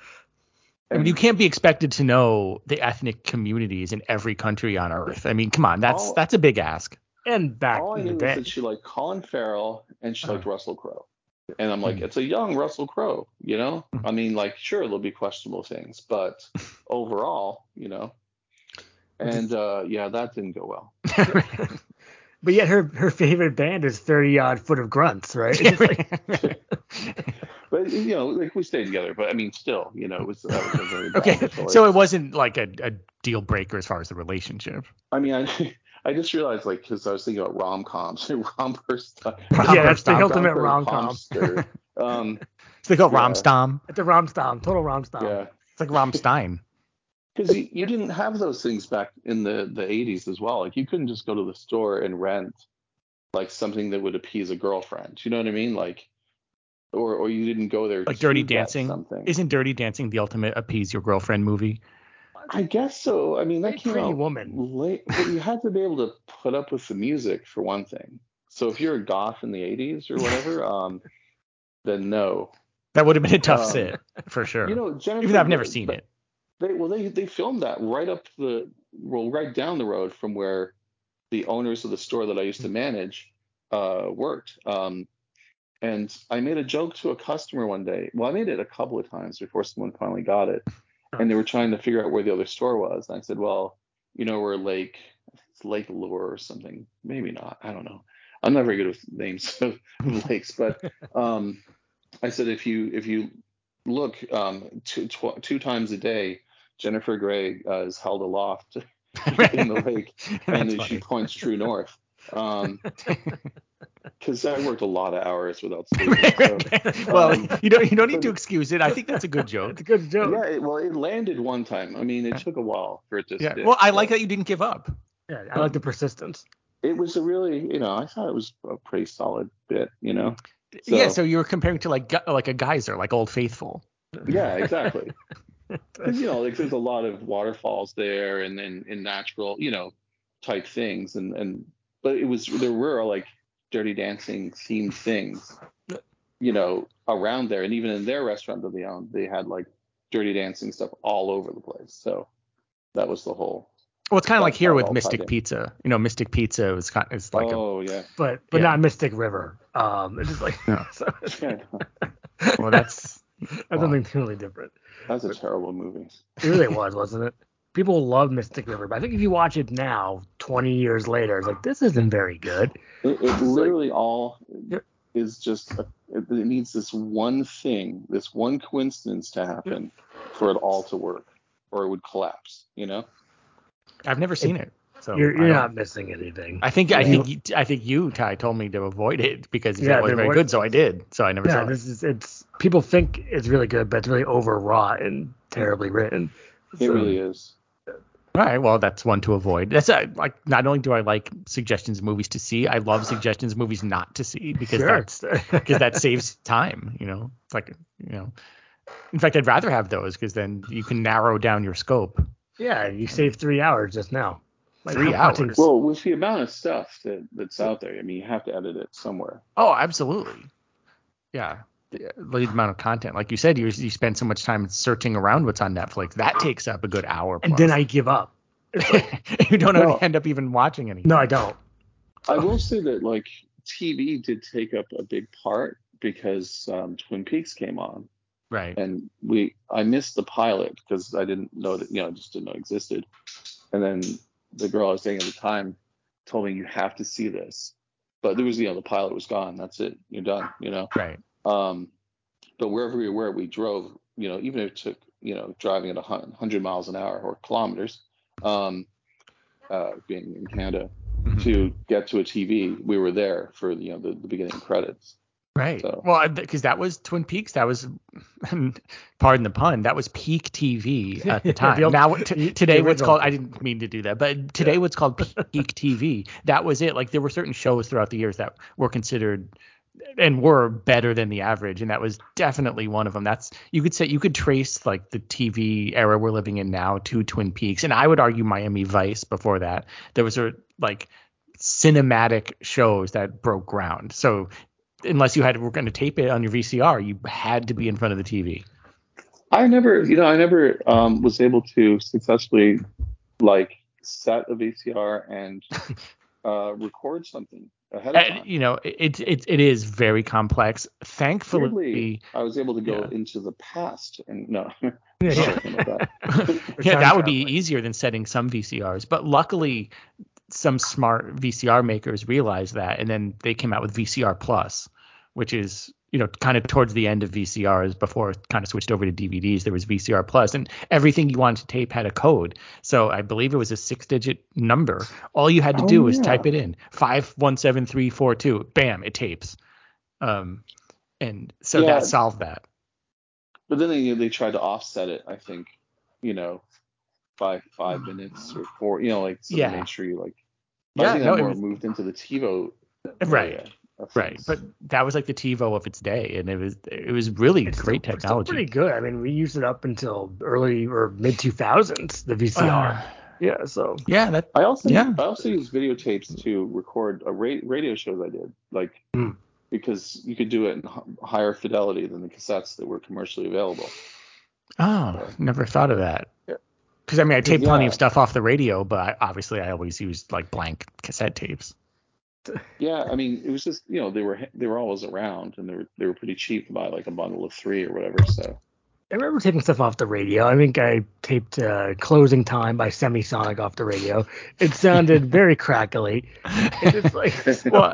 I mean, you can't be expected to know the ethnic communities in every country on earth. I mean, come on, that's All- that's a big ask. And back all I in knew the day. that she liked Colin Farrell and she liked Uh-huh. Russell Crowe. And I'm like, Mhm. it's a young Russell Crowe, you know? Mhm. I mean, like, sure, there'll be questionable things, but overall, you know. And uh, yeah, that didn't go well. But yet her her favorite band is Thirty Odd Foot of Grunts, right? Like- But you know, like we stayed together. But I mean, still, you know, it was, that was a very okay, so it wasn't like a, a deal breaker as far as the relationship. I mean, I I just realized like because I was thinking about rom coms, romper stuff. yeah, that's the ultimate Romper rom com. Comster. Um, It's like a Yeah. Romstom. It's a Romstom, total Romstom. yeah. It's like Romstein. because you, you didn't have those things back in the the 80s as well like you couldn't just go to the store and rent like something that would appease a girlfriend you know what i mean like or or you didn't go there Like to Dirty get Dancing. something Isn't Dirty Dancing the ultimate appease your girlfriend movie? I guess so i mean that came pretty out woman. late but you had to be able to put up with the music for one thing so if you're a goth in the 80s or whatever um then no That would have been a tough Um, sit for sure. you know Jennifer, Even though I've never they- seen it. They well they they filmed that right up the well right down the road from where the owners of the store that I used to manage uh worked. Um and I made a joke to a customer one day. Well, I made it a couple of times before someone finally got it. And they were trying to figure out where the other store was. And I said, Well, you know, or Lake it's Lake Lure or something. Maybe not. I don't know. I'm not very good with names of lakes, but um, I said if you if you look um, two, tw- two times a day, Jennifer Grey uh, is held aloft in the lake, and she points true north. Um, because I worked a lot of hours without sleeping. So, well, um, you don't you don't need to excuse it. I think that's a good joke. It's a good joke. yeah, it, well, it landed one time. I mean, it took a while for it to Yeah. stick. Well, I like but that you didn't give up. Yeah, I like the persistence. It was a really, you know, I thought it was a pretty solid bit. You know. yeah. So- So you were comparing to like like a geyser, like Old Faithful. Yeah, exactly. 'Cause, you know, like there's a lot of waterfalls there and and, and natural, you know, type things, and and but it was there were like Dirty Dancing themed things, you know, around there, and even in their restaurant that they owned, they had like Dirty Dancing stuff all over the place. So that was the whole. Well, it's kind of like here with all tied Mystic in. Pizza. You know, Mystic Pizza is kind is like a oh yeah. But but Yeah. not Mystic River. Um, it's just like No. so, yeah, well, that's that's something totally different. that's a terrible movie. It really was, wasn't it? People love Mystic River, but I think if you watch it now, 20 years later, it's like this isn't very good. It, it literally all is just a, it, it needs this one thing, this one coincidence to happen for it all to work, or it would collapse. You know? I've never seen it. So You're you're don't- missing anything. I think I Yeah. think you- I think you Ty told me to avoid it because Yeah, it wasn't very good, so I did. So I never yeah, saw it. this is it's people think it's really good, but it's really overwrought and terribly written. It So- really is. All right, well, that's one to avoid. That's uh, like not only do I like suggestions of movies to see, I love suggestions of movies not to see because Sure. that's because that saves time. You know, it's like you know. In fact, I'd rather have those because then you can narrow down your scope. yeah, you saved three hours just now. Like, Three I'm watching- hours? Well, with the amount of stuff that, that's out there, I mean, you have to edit it somewhere. Oh, absolutely. Yeah, the, the amount of content, like you said, you you spend so much time searching around what's on Netflix. That takes up a good hour. and then I give up. you don't Well- end up even watching anything. No, I don't. I will say that like TV did take up a big part because um, Twin Peaks came on, Right. and we I missed the pilot because I didn't know that you know just didn't know it existed, and then the girl I was dating at the time told me you have to see this, but there was you know the pilot was gone. That's it. You're done. You know. Right. Um, but wherever we were, we drove. You know, even if it took you know driving at a 100 miles an hour or kilometers, um, uh, being in Canada Mhm. to get to a TV, we were there for you know the, the beginning credits. Right. So- Well, because that was Twin Peaks. That was, pardon the pun, that was peak TV at the time. the old- now, t- today, what's called, I didn't mean to do that, but today, what's called peak TV. That was it. Like, there were certain shows throughout the years that were considered and were better than the average. And that was definitely one of them. That's, you could say, you could trace like the TV era we're living in now to Twin Peaks. And I would argue Miami Vice before that. There was a, like, cinematic shows that broke ground. So unless you had were going to tape it on your VCR, you had to be in front of the TV. I never, you know, I never um, was able to successfully like set a VCR and uh, record something ahead of time. you know, it, it it is very complex. Thankfully, Weirdly, I was able to go Yeah. into the past and no, Yeah. something that. yeah, that would be traveling. easier than setting some VCRs. But luckily, some smart VCR makers realized that, and then they came out with VCR Plus, which is you know kind of towards the end of VCRs before it kind of switched over to DVDs. There was VCR Plus, and everything you wanted to tape had a code. So I believe it was a six-digit number. All you had to Oh, do was yeah. type it in five one seven three four two. Bam, it tapes. Um, and so Yeah. that solved that. But then they they tried to offset it. I think, you know, by five minutes or four. You know, like so Yeah. made sure you like. Yeah, I think no, that it more was- moved into the TiVo. Right. area Right, but that was like the TiVo of its day, and it was it was really It's great still- it's still technology. pretty good. I mean, we used it up until early or mid 2000s, the VCR. Uh, yeah, so yeah, that I also Yeah. I also use videotapes to record a ra- radio shows I did, like Hmm. because you could do it in h- higher fidelity than the cassettes that were commercially available. oh, never thought of that. Yeah. Because I mean, I tape plenty Yeah. of stuff off the radio, but I, obviously I always used like blank cassette tapes. Yeah, I mean it was just you know they were they were always around and they were they were pretty cheap to buy like a bundle of three or whatever. So I remember taking stuff off the radio. I think I taped uh, "Closing Time" by Semisonic off the radio. It sounded very crackly. It's like, well,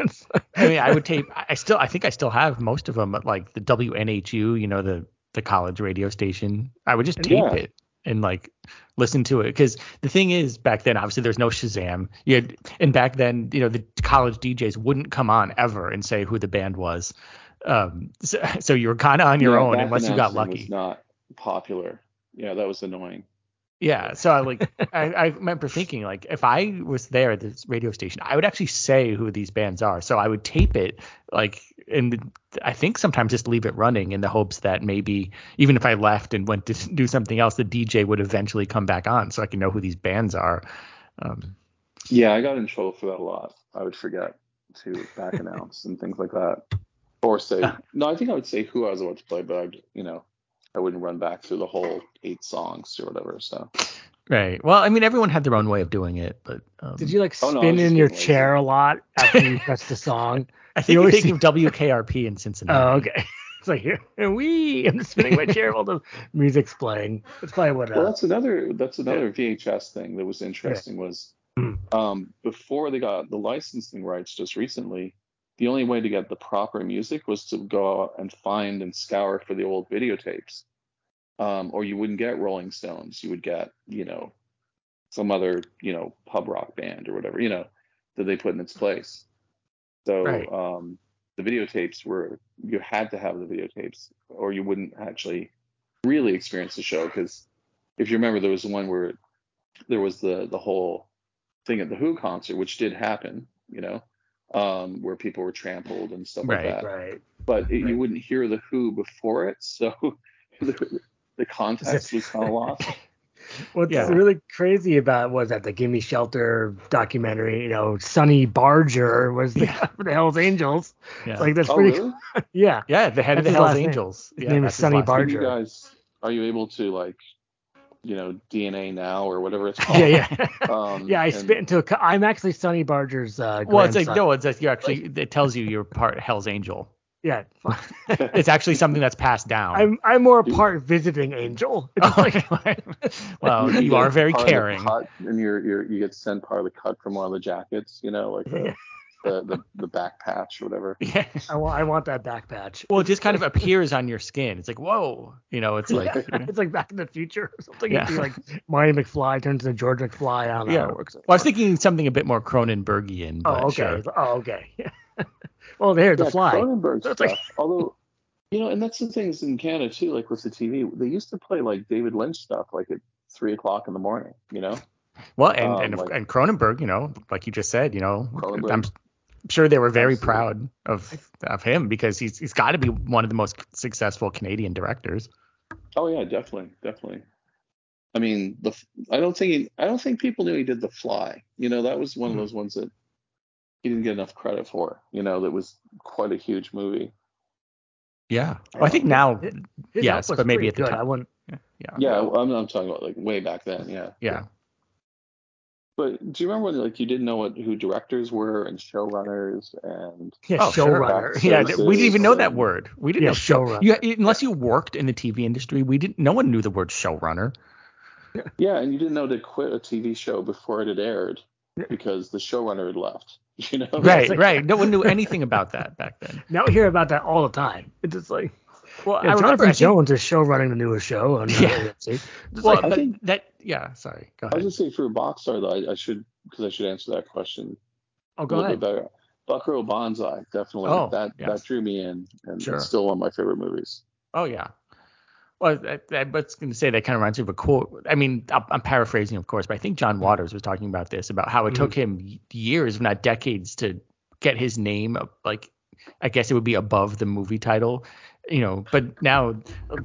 I mean, I would tape. I still, I think I still have most of them at like the WNHU, you know, the the college radio station. I would just tape Yeah. it and like listen to it because the thing is back then obviously there's no Shazam. You had, and back then you know the college DJs wouldn't come on ever and say who the band was. Um, so, so you were kind of on your Yeah, own unless you got lucky. Was not popular. Yeah, that was annoying. Yeah, so I like I, I remember thinking like if I was there at this radio station, I would actually say who these bands are. So I would tape it like and I think sometimes just leave it running in the hopes that maybe even if I left and went to do something else, the DJ would eventually come back on so I can know who these bands are. Um, Yeah, I got in trouble for that a lot. I would forget to back announce and things like that, or say no. I think I would say who I was about to play, but I'd you know, I wouldn't run back through the whole eight songs or whatever. So right. Well, I mean everyone had their own way of doing it, but um, Did you like Oh, no, spin in your getting lazy. chair a lot after you pressed the song? I think you're always thinking of WKRP in Cincinnati. Oh, okay. It's like here, we. I'm just spinning my chair while the music's playing. That's probably what. well, that's another that's another VHS thing that was interesting was Hmm. um, before they got the licensing rights just recently. The only way to get the proper music was to go out and find and scour for the old videotapes. um, or you wouldn't get Rolling Stones. You would get, you know, some other, you know, pub rock band or whatever, you know, that they put in its place. So Right. um, the videotapes were you had to have the videotapes, or you wouldn't actually really experience the show. Because if you remember, there was one where there was the the whole thing at the Who concert, which did happen, you know, um, where people were trampled and stuff Right. like that right. but it, Right. you wouldn't hear the Who before it, so the, the context was kind of lost. What's Yeah. really crazy about was that the Gimme Shelter documentary. You know, Sonny Barger was the Yeah. for the Hell's Angels. Yeah. Like that's Oh, pretty. really? Yeah. yeah, the head of the Hells last name. Angels. His yeah, name is Sonny last name. Are you Barger. guys are you able to like, you know, DNA now or whatever it's called? Yeah, yeah. Um, yeah, I and- spit into a. cu- I'm actually Sonny Barger's. Uh, Well, it's like no, it's like you actually it tells you you're part Hell's Angel. Yeah. It's actually something that's passed down. I'm I'm more a part visiting angel. Oh, like, well, you you are very part of the caring. cut, and you're you're you get sent part of the cut from one of the jackets, you know, like the the, the, the back patch or whatever. Yeah. I want I want that back patch. Well, it just kind of appears on your skin. It's like whoa, you know. It's like you know. it's like Back in the Future or something. Yeah. Yeah. Like Marty McFly turns into George McFly. I don't know Yeah. how it works. Well, I was thinking something a bit more Cronenbergian. But oh, okay. Sure. Oh, okay. well, there, the fly. Cronenberg That's stuff. like- Although, you know, and that's the things in Canada too. Like with the TV, they used to play like David Lynch stuff, like at three o'clock in the morning. You know, Well, and Um, and, like- and Cronenberg, you know, like you just said, you know, I'm sure they were very Absolutely. proud of of him because he's he's got to be one of the most successful Canadian directors. Oh yeah, definitely, definitely. I mean, the I don't think he, I don't think people knew he did The Fly. You know, that was one Mhm. of those ones that he didn't get enough credit for. You know, that was quite a huge movie. Yeah. Well, I think Um, now, His yes, but maybe at the good. time- I wouldn't. yeah, Yeah, I'm, I'm talking about like way back then. Yeah. yeah. But do you remember when like you didn't know what who directors were and showrunners and Yeah, Oh, showrunner. Back Yeah, we didn't even know that word. We didn't Yeah, know showrunner. You, unless you worked in the TV industry, we didn't. No one knew the word showrunner. yeah, and you didn't know to quit a TV show before it had aired because the showrunner had left. You know. Right, like- right. No one knew anything about that back then. Now we hear about that all the time. It's just like Well, yeah, I remember. Jonathan I think, Jones is show running the newest show on uh, Yeah. AMC. Well, like, I but think- that. Yeah. Sorry. Go ahead. I was ahead. just saying for a box Boxstar though, I, I should because I should answer that question oh, a go little ahead. bit better. Buckaroo Banzai, definitely. Oh, that yes. that drew me in, and Sure. it's still one of my favorite movies. Oh yeah. Well, I, I was going to say that kind of reminds me of a quote. I mean, I'm, I'm paraphrasing, of course, but I think John Waters was talking about this about how it took him years, if not decades, to get his name. Like, I guess it would be above the movie title, you know. But now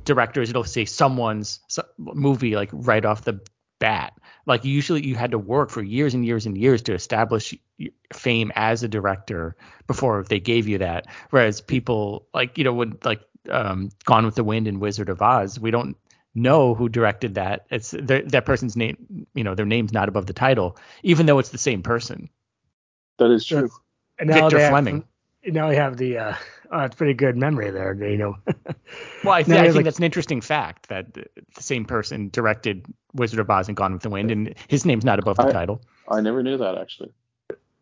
directors, it'll say someone's movie like right off the bat. Like usually, you had to work for years and years and years to establish fame as a director before they gave you that. Whereas people like you know when like um, Gone with the Wind and Wizard of Oz, we don't know who directed that. It's that person's name, you know, their name's not above the title, even though it's the same person. That is true. And now Victor they have- Fleming. now we have the uh, Oh, that's pretty good memory there. You know. Well, I, th- No, I think like- that's an interesting fact that the the same person directed Wizard of Oz and Gone with the Wind, and his name's not above the I- title. I never knew that actually.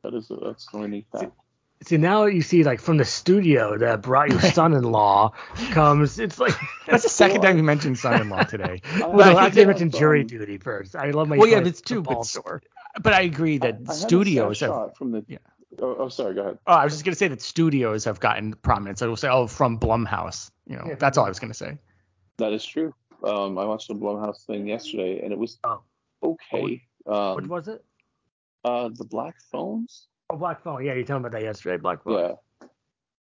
That is a, that's a neat fact. See now you see like from the studio that brought your son-in-law comes. It's like That's the second Well, time you mentioned son-in-law today. I- well, no, I I think mentioned that, jury um, duty first. I love my. Well, yeah, place that's true, football but. But I agree that I had a studios have. from the. Yeah. Oh, oh, sorry. Go ahead. Oh, I was just gonna say that studios have gotten prominence. I will say, oh, from Blumhouse. You know, Yeah. that's all I was gonna say. That is true. Um, I watched the Blumhouse thing yesterday, and it was Oh. okay. What Um, was it? uh, the Black Phones. Oh, Black Phone. Yeah, you told me about that yesterday. Black Phone. Yeah.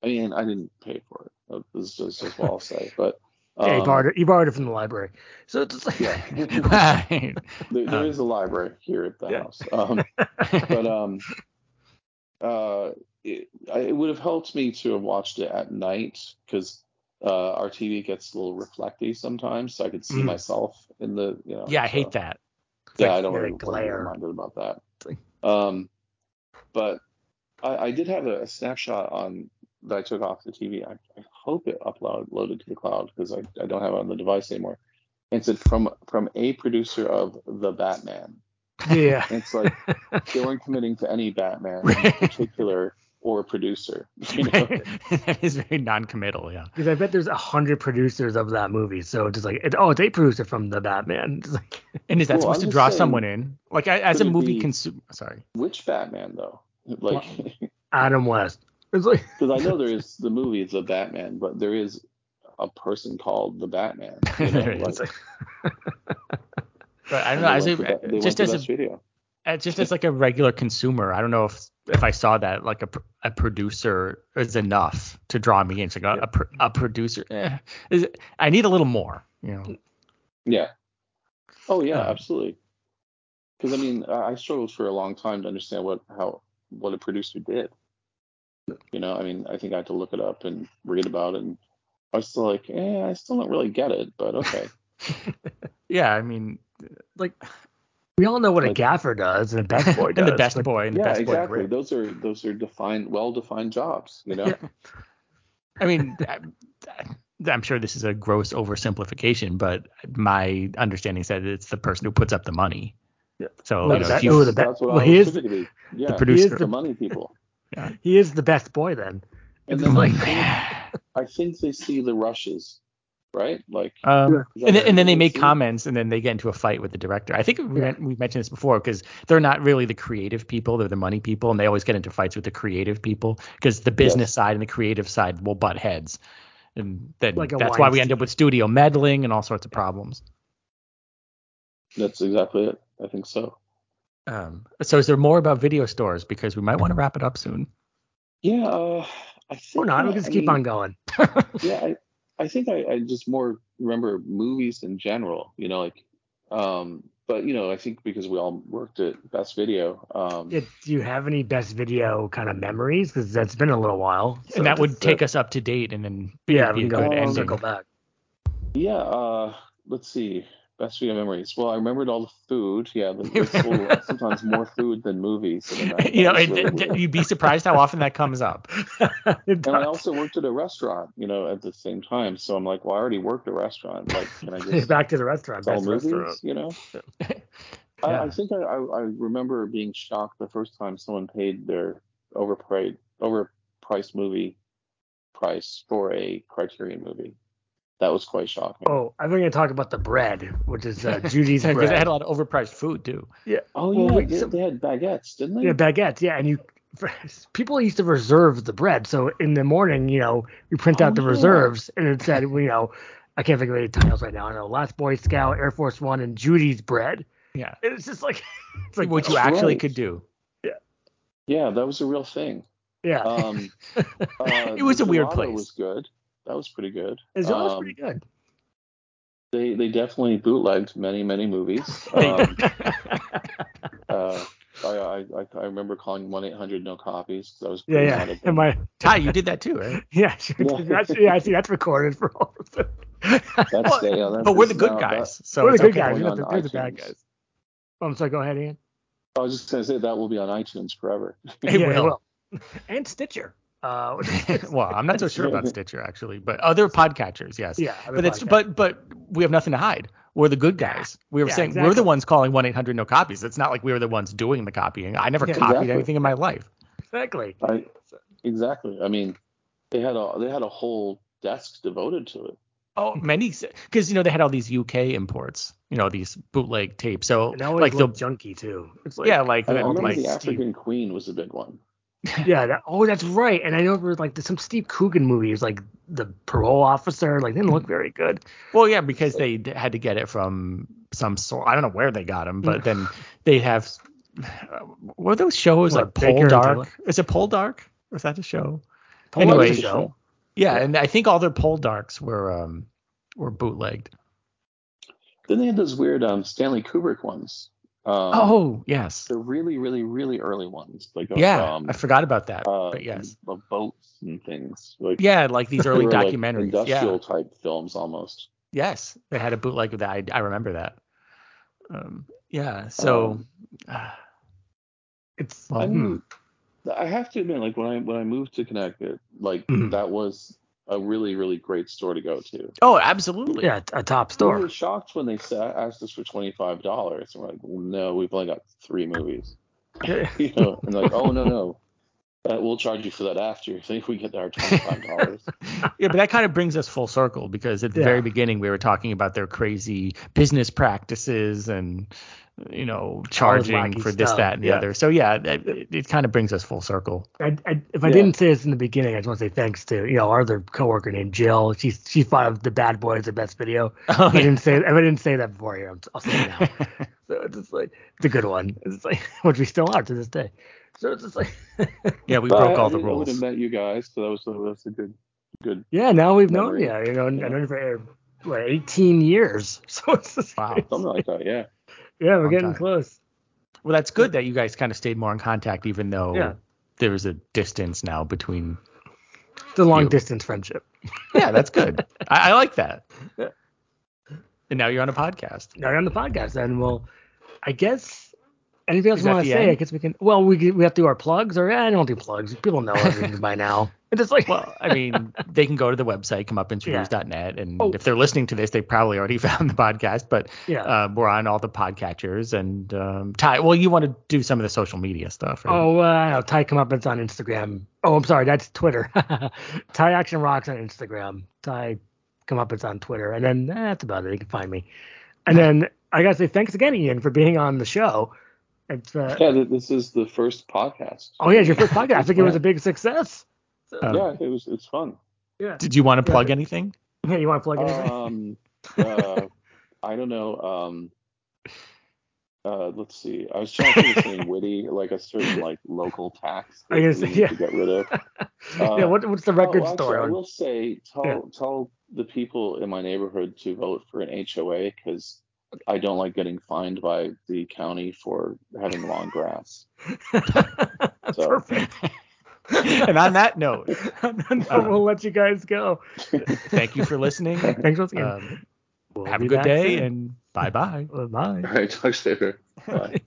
I mean, I didn't pay for it. Uh, This is just, just what I'll say. But um, Yeah, you borrowed it. You borrowed it from the library. So it's like. yeah, Right. there, there Um, is a library here at the Yeah. house. Um, but um, uh, it, it would have helped me to have watched it at night because uh, our TV gets a little reflecty sometimes, so I could see Mm. myself in the you know. yeah, I hate that. Yeah, like- I don't really glare. reminded about that. Um, but I, I did have a, a snapshot on that I took off the TV. I, I hope it upload loaded to the cloud because I, I don't have it on the device anymore. And it said from from a producer of the Batman. Yeah. It's like they weren't committing to any Batman in particular or producer. You know? that is very non-committal. Yeah. Because I bet there's a hundred producers of that movie. So it's just like, it, oh, it's a producer from the Batman. Like, And is that Well, supposed I'm to draw saying, someone in? Like I, as a movie be- consumer. Sorry. Which Batman though? Like Adam West. It's like, because I know there is the movie is the Batman, but there is a person called the Batman. You know, There is. like, But I don't know. they As a, just as a video. Just as like a regular consumer, I don't know if if I saw that like a, a producer is enough to draw me in. It's like a, a, a producer. Eh, is I need a little more. You know. Yeah. Oh yeah, Um, absolutely. Because I mean, I I struggled for a long time to understand what how what a producer did. You know, I mean, I think I had to look it up and read about it, and I was still like, eh, I still don't really get it, but okay. Yeah, I mean, like, we all know what a gaffer does and a best boy does. and the best but- boy and the yeah, best boy exactly. grid. Those are those are defined, well defined jobs. You know. I mean, I, I'm sure this is a gross oversimplification, but my understanding said it's the person who puts up the money. Yeah. So Well, you know, that- if you, oh, the be- that's what well, I he was is- to be. Yeah, the producer- the money people. He is the best boy then. And then like- I, I think they see the rushes, right? Like, Um, and, then, and then they make see? comments, and then they get into a fight with the director. I think we Yeah. we mentioned this before because they're not really the creative people; they're the money people, and they always get into fights with the creative people because the business Yes. side and the creative side will butt heads, and then Like that's why we end up with studio meddling and all sorts of problems. That's exactly it. I think so. Um, so, is there more about video stores? Because we might want to wrap it up soon. Yeah, uh, I think. Or not. We just I keep mean, on going. Yeah, I, I think I, I just more remember movies in general. You know, like, um, but you know, I think because we all worked at Best Video. Um, Yeah, do you have any best video kind of memories? Because that's been a little while. So and that would just, take us up to date, and then be, Yeah, be we a can good go ending. circle back. yeah. Uh, let's see. Best video memories. Well, I remembered all the food. Yeah, the- sometimes more food than movies. That- you know, it- really you'd be surprised how often that comes up. And I also worked at a restaurant, you know, at the same time. So I'm like, well, I already worked at a restaurant. Like, can I just back to the restaurant. Best movies? restaurant. You know? Yeah. I, I think I, I, I remember being shocked the first time someone paid their overpriced overpriced movie price for a Criterion movie. That was quite shocking. Oh, I'm going to talk about the bread, which is uh, Judy's because bread. they had a lot of overpriced food too. Yeah. Oh, Well, yeah, we- they, so- they had baguettes, didn't they? Yeah, baguettes. Yeah, and you people used to reserve the bread. So in the morning, you know, you print out Oh, the yeah. reserves, and it said, you know, I can't think of any titles right now. I know Last Boy Scout, Air Force One, and Judy's bread. Yeah, And it's just like, it's like what you actually right. could do. Yeah, Yeah, that was a real thing. yeah, Um, uh, It was a weird gelato place. was good. That was pretty good. always Um, pretty good. They they definitely bootlegged many many movies. Um, uh, I, I I I remember calling one eight hundred no copies I was Yeah, yeah. mad And my Ty, you did that too, right? yeah, sure. Yeah. That's, yeah, I see that's recorded for all of them. That's yeah, that- but we're the good now- guys, that- so We're the good okay. guys. You're, the, the bad guys. Oh, I'm sorry. Go ahead, Iain. I was just gonna say that will be on iTunes forever. It yeah, will. and Stitcher. Uh, well, I'm not so sure about Stitcher actually, but other podcatchers, yes. Yeah, but it's podcatchers. but but we have nothing to hide. We're the good guys. We were Yeah, saying we're the ones calling one eight hundred no copies. It's not like we were the ones doing the copying. I never Yeah, copied exactly. anything in my life. exactly. I, exactly. I mean, they had a they had a whole desk devoted to it. Oh, many because you know they had all these UK imports, you know these bootleg tapes. So And like look the junky too. It's like, yeah like I, I the- remember like the Steve- African Queen was a big one. Yeah. That, oh, that's right. And I know there was like some Steve Coogan movies, like the parole officer, like didn't look very good. well yeah because they had to get it from some sort. I don't know where they got them, but then they have what are those shows What, like Poldark? Is it Poldark? Was that a show? Paul Anyway, Rudd's show. Yeah, Yeah. and I think all their Poldarks were um were bootlegged. Then they had those weird um, Stanley Kubrick ones. Um, oh yes, the really, really, really early ones, like yeah, um, I forgot about that. uh, but yes, the boats and things. Like yeah, like these early were, like, documentaries. industrial yeah, type films almost. yes, they had a bootleg of that. I, I remember that. Um, yeah, so uh, It's well, I. I have to admit, like when I when I moved to Connecticut, like Mm-hmm. Mhm. that was a really, really great store to go to. oh, absolutely. yeah, a top store. We were shocked when they sa- asked us for twenty five dollars, and we're like, well, no, we've only got three movies. You know, and like, oh no, no, uh, we'll charge you for that after so if we get our twenty five dollars. Yeah, but that kind of brings us full circle because at the Yeah. very beginning we were talking about their crazy business practices and you know charging wacky for this, stuff, that, and the yeah. other. So yeah, it, it, it kind of brings us full circle. I, I, if I Yeah. didn't say this in the beginning, I just want to say thanks to you know our other coworker named Jill. She she thought of the Bad Boys the best video. Oh, If I didn't say if I didn't say that before here, I'm- I'll say it now. so it's just like it's a good one. It's like which we still are to this day. So it's just like yeah, we But broke I, all I the didn't- I would have met you guys, so that was that was a good good. yeah. Now we've known Memory. you. You know, Yeah. I known you for eh, what 18 years. So it's just, Wow. Something like that, yeah. Yeah, we're getting time. close. Well, that's good that you guys kind of stayed more in contact, even though Yeah. there was a distance now between. The long You. distance friendship. Yeah, that's good. I, I like that. Yeah. And now you're on a podcast. Now you're on the podcast, and we'll, I guess. Anything else Is you want to say? end? I guess we can. Well, we we have to do our plugs, or yeah, I don't do plugs. People know everything by now. And It's like Well, I mean, they can go to the website, comeuppancereviews.net, and Oh. if they're listening to this, they probably already found the podcast. But yeah. uh, we're on all the podcatchers. And um, Ty, well, you want to do some of the social media stuff, right? Oh, uh, I know. Ty Comeuppance on Instagram. Oh, I'm sorry. That's Twitter. Ty Action Rocks on Instagram. Ty Comeuppance on Twitter. And then eh, that's about it. You can find me. And then I got to say thanks again, Iain, for being on the show. It's uh, Yeah, this is the first podcast. Oh, yeah, it's your first podcast. I think it was a big success. So, Um, yeah, it was it's fun. yeah. Did you want to Yeah. plug anything? Yeah, you want to plug anything? Um, uh, I don't know. Um, uh, let's see. I was trying to think of something witty, like a certain like local tax I that guess, we need yeah. to get rid of. yeah, uh, what, what's the record oh, actually, store? I will say, tell Yeah. tell the people in my neighborhood to vote for an HOA because I don't like getting fined by the county for having long grass. So- Perfect. and on that note, we'll let you guys go. thank you for listening. Thanks once again. Um, We'll have a good day soon. and bye bye. Bye. All right, talk to you later. Bye.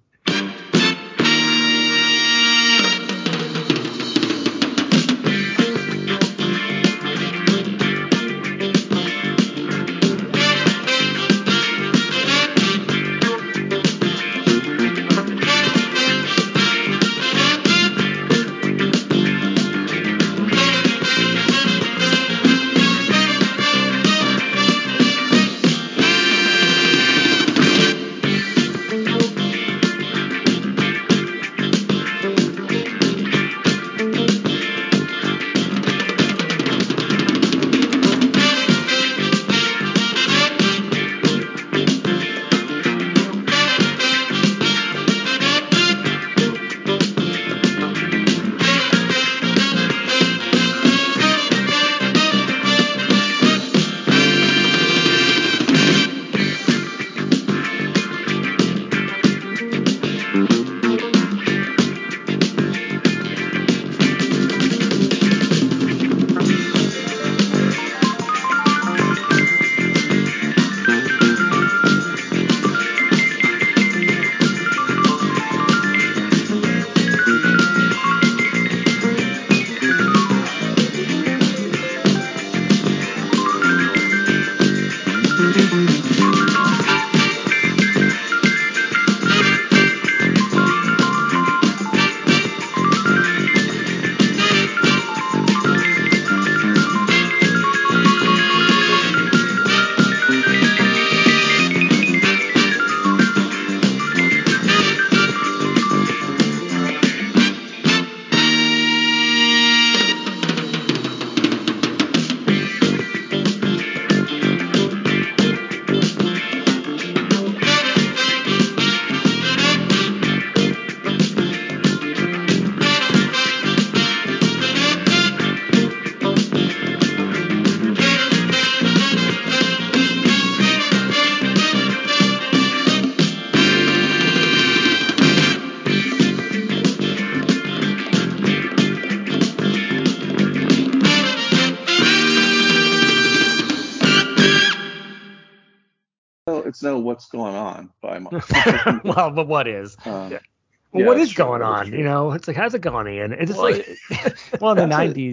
What's going on by my. well, but what is? um, Well, Yeah, what is going on? You know, it's like how's it going, Iain? It's just Well, like well, in the That's it. '90s,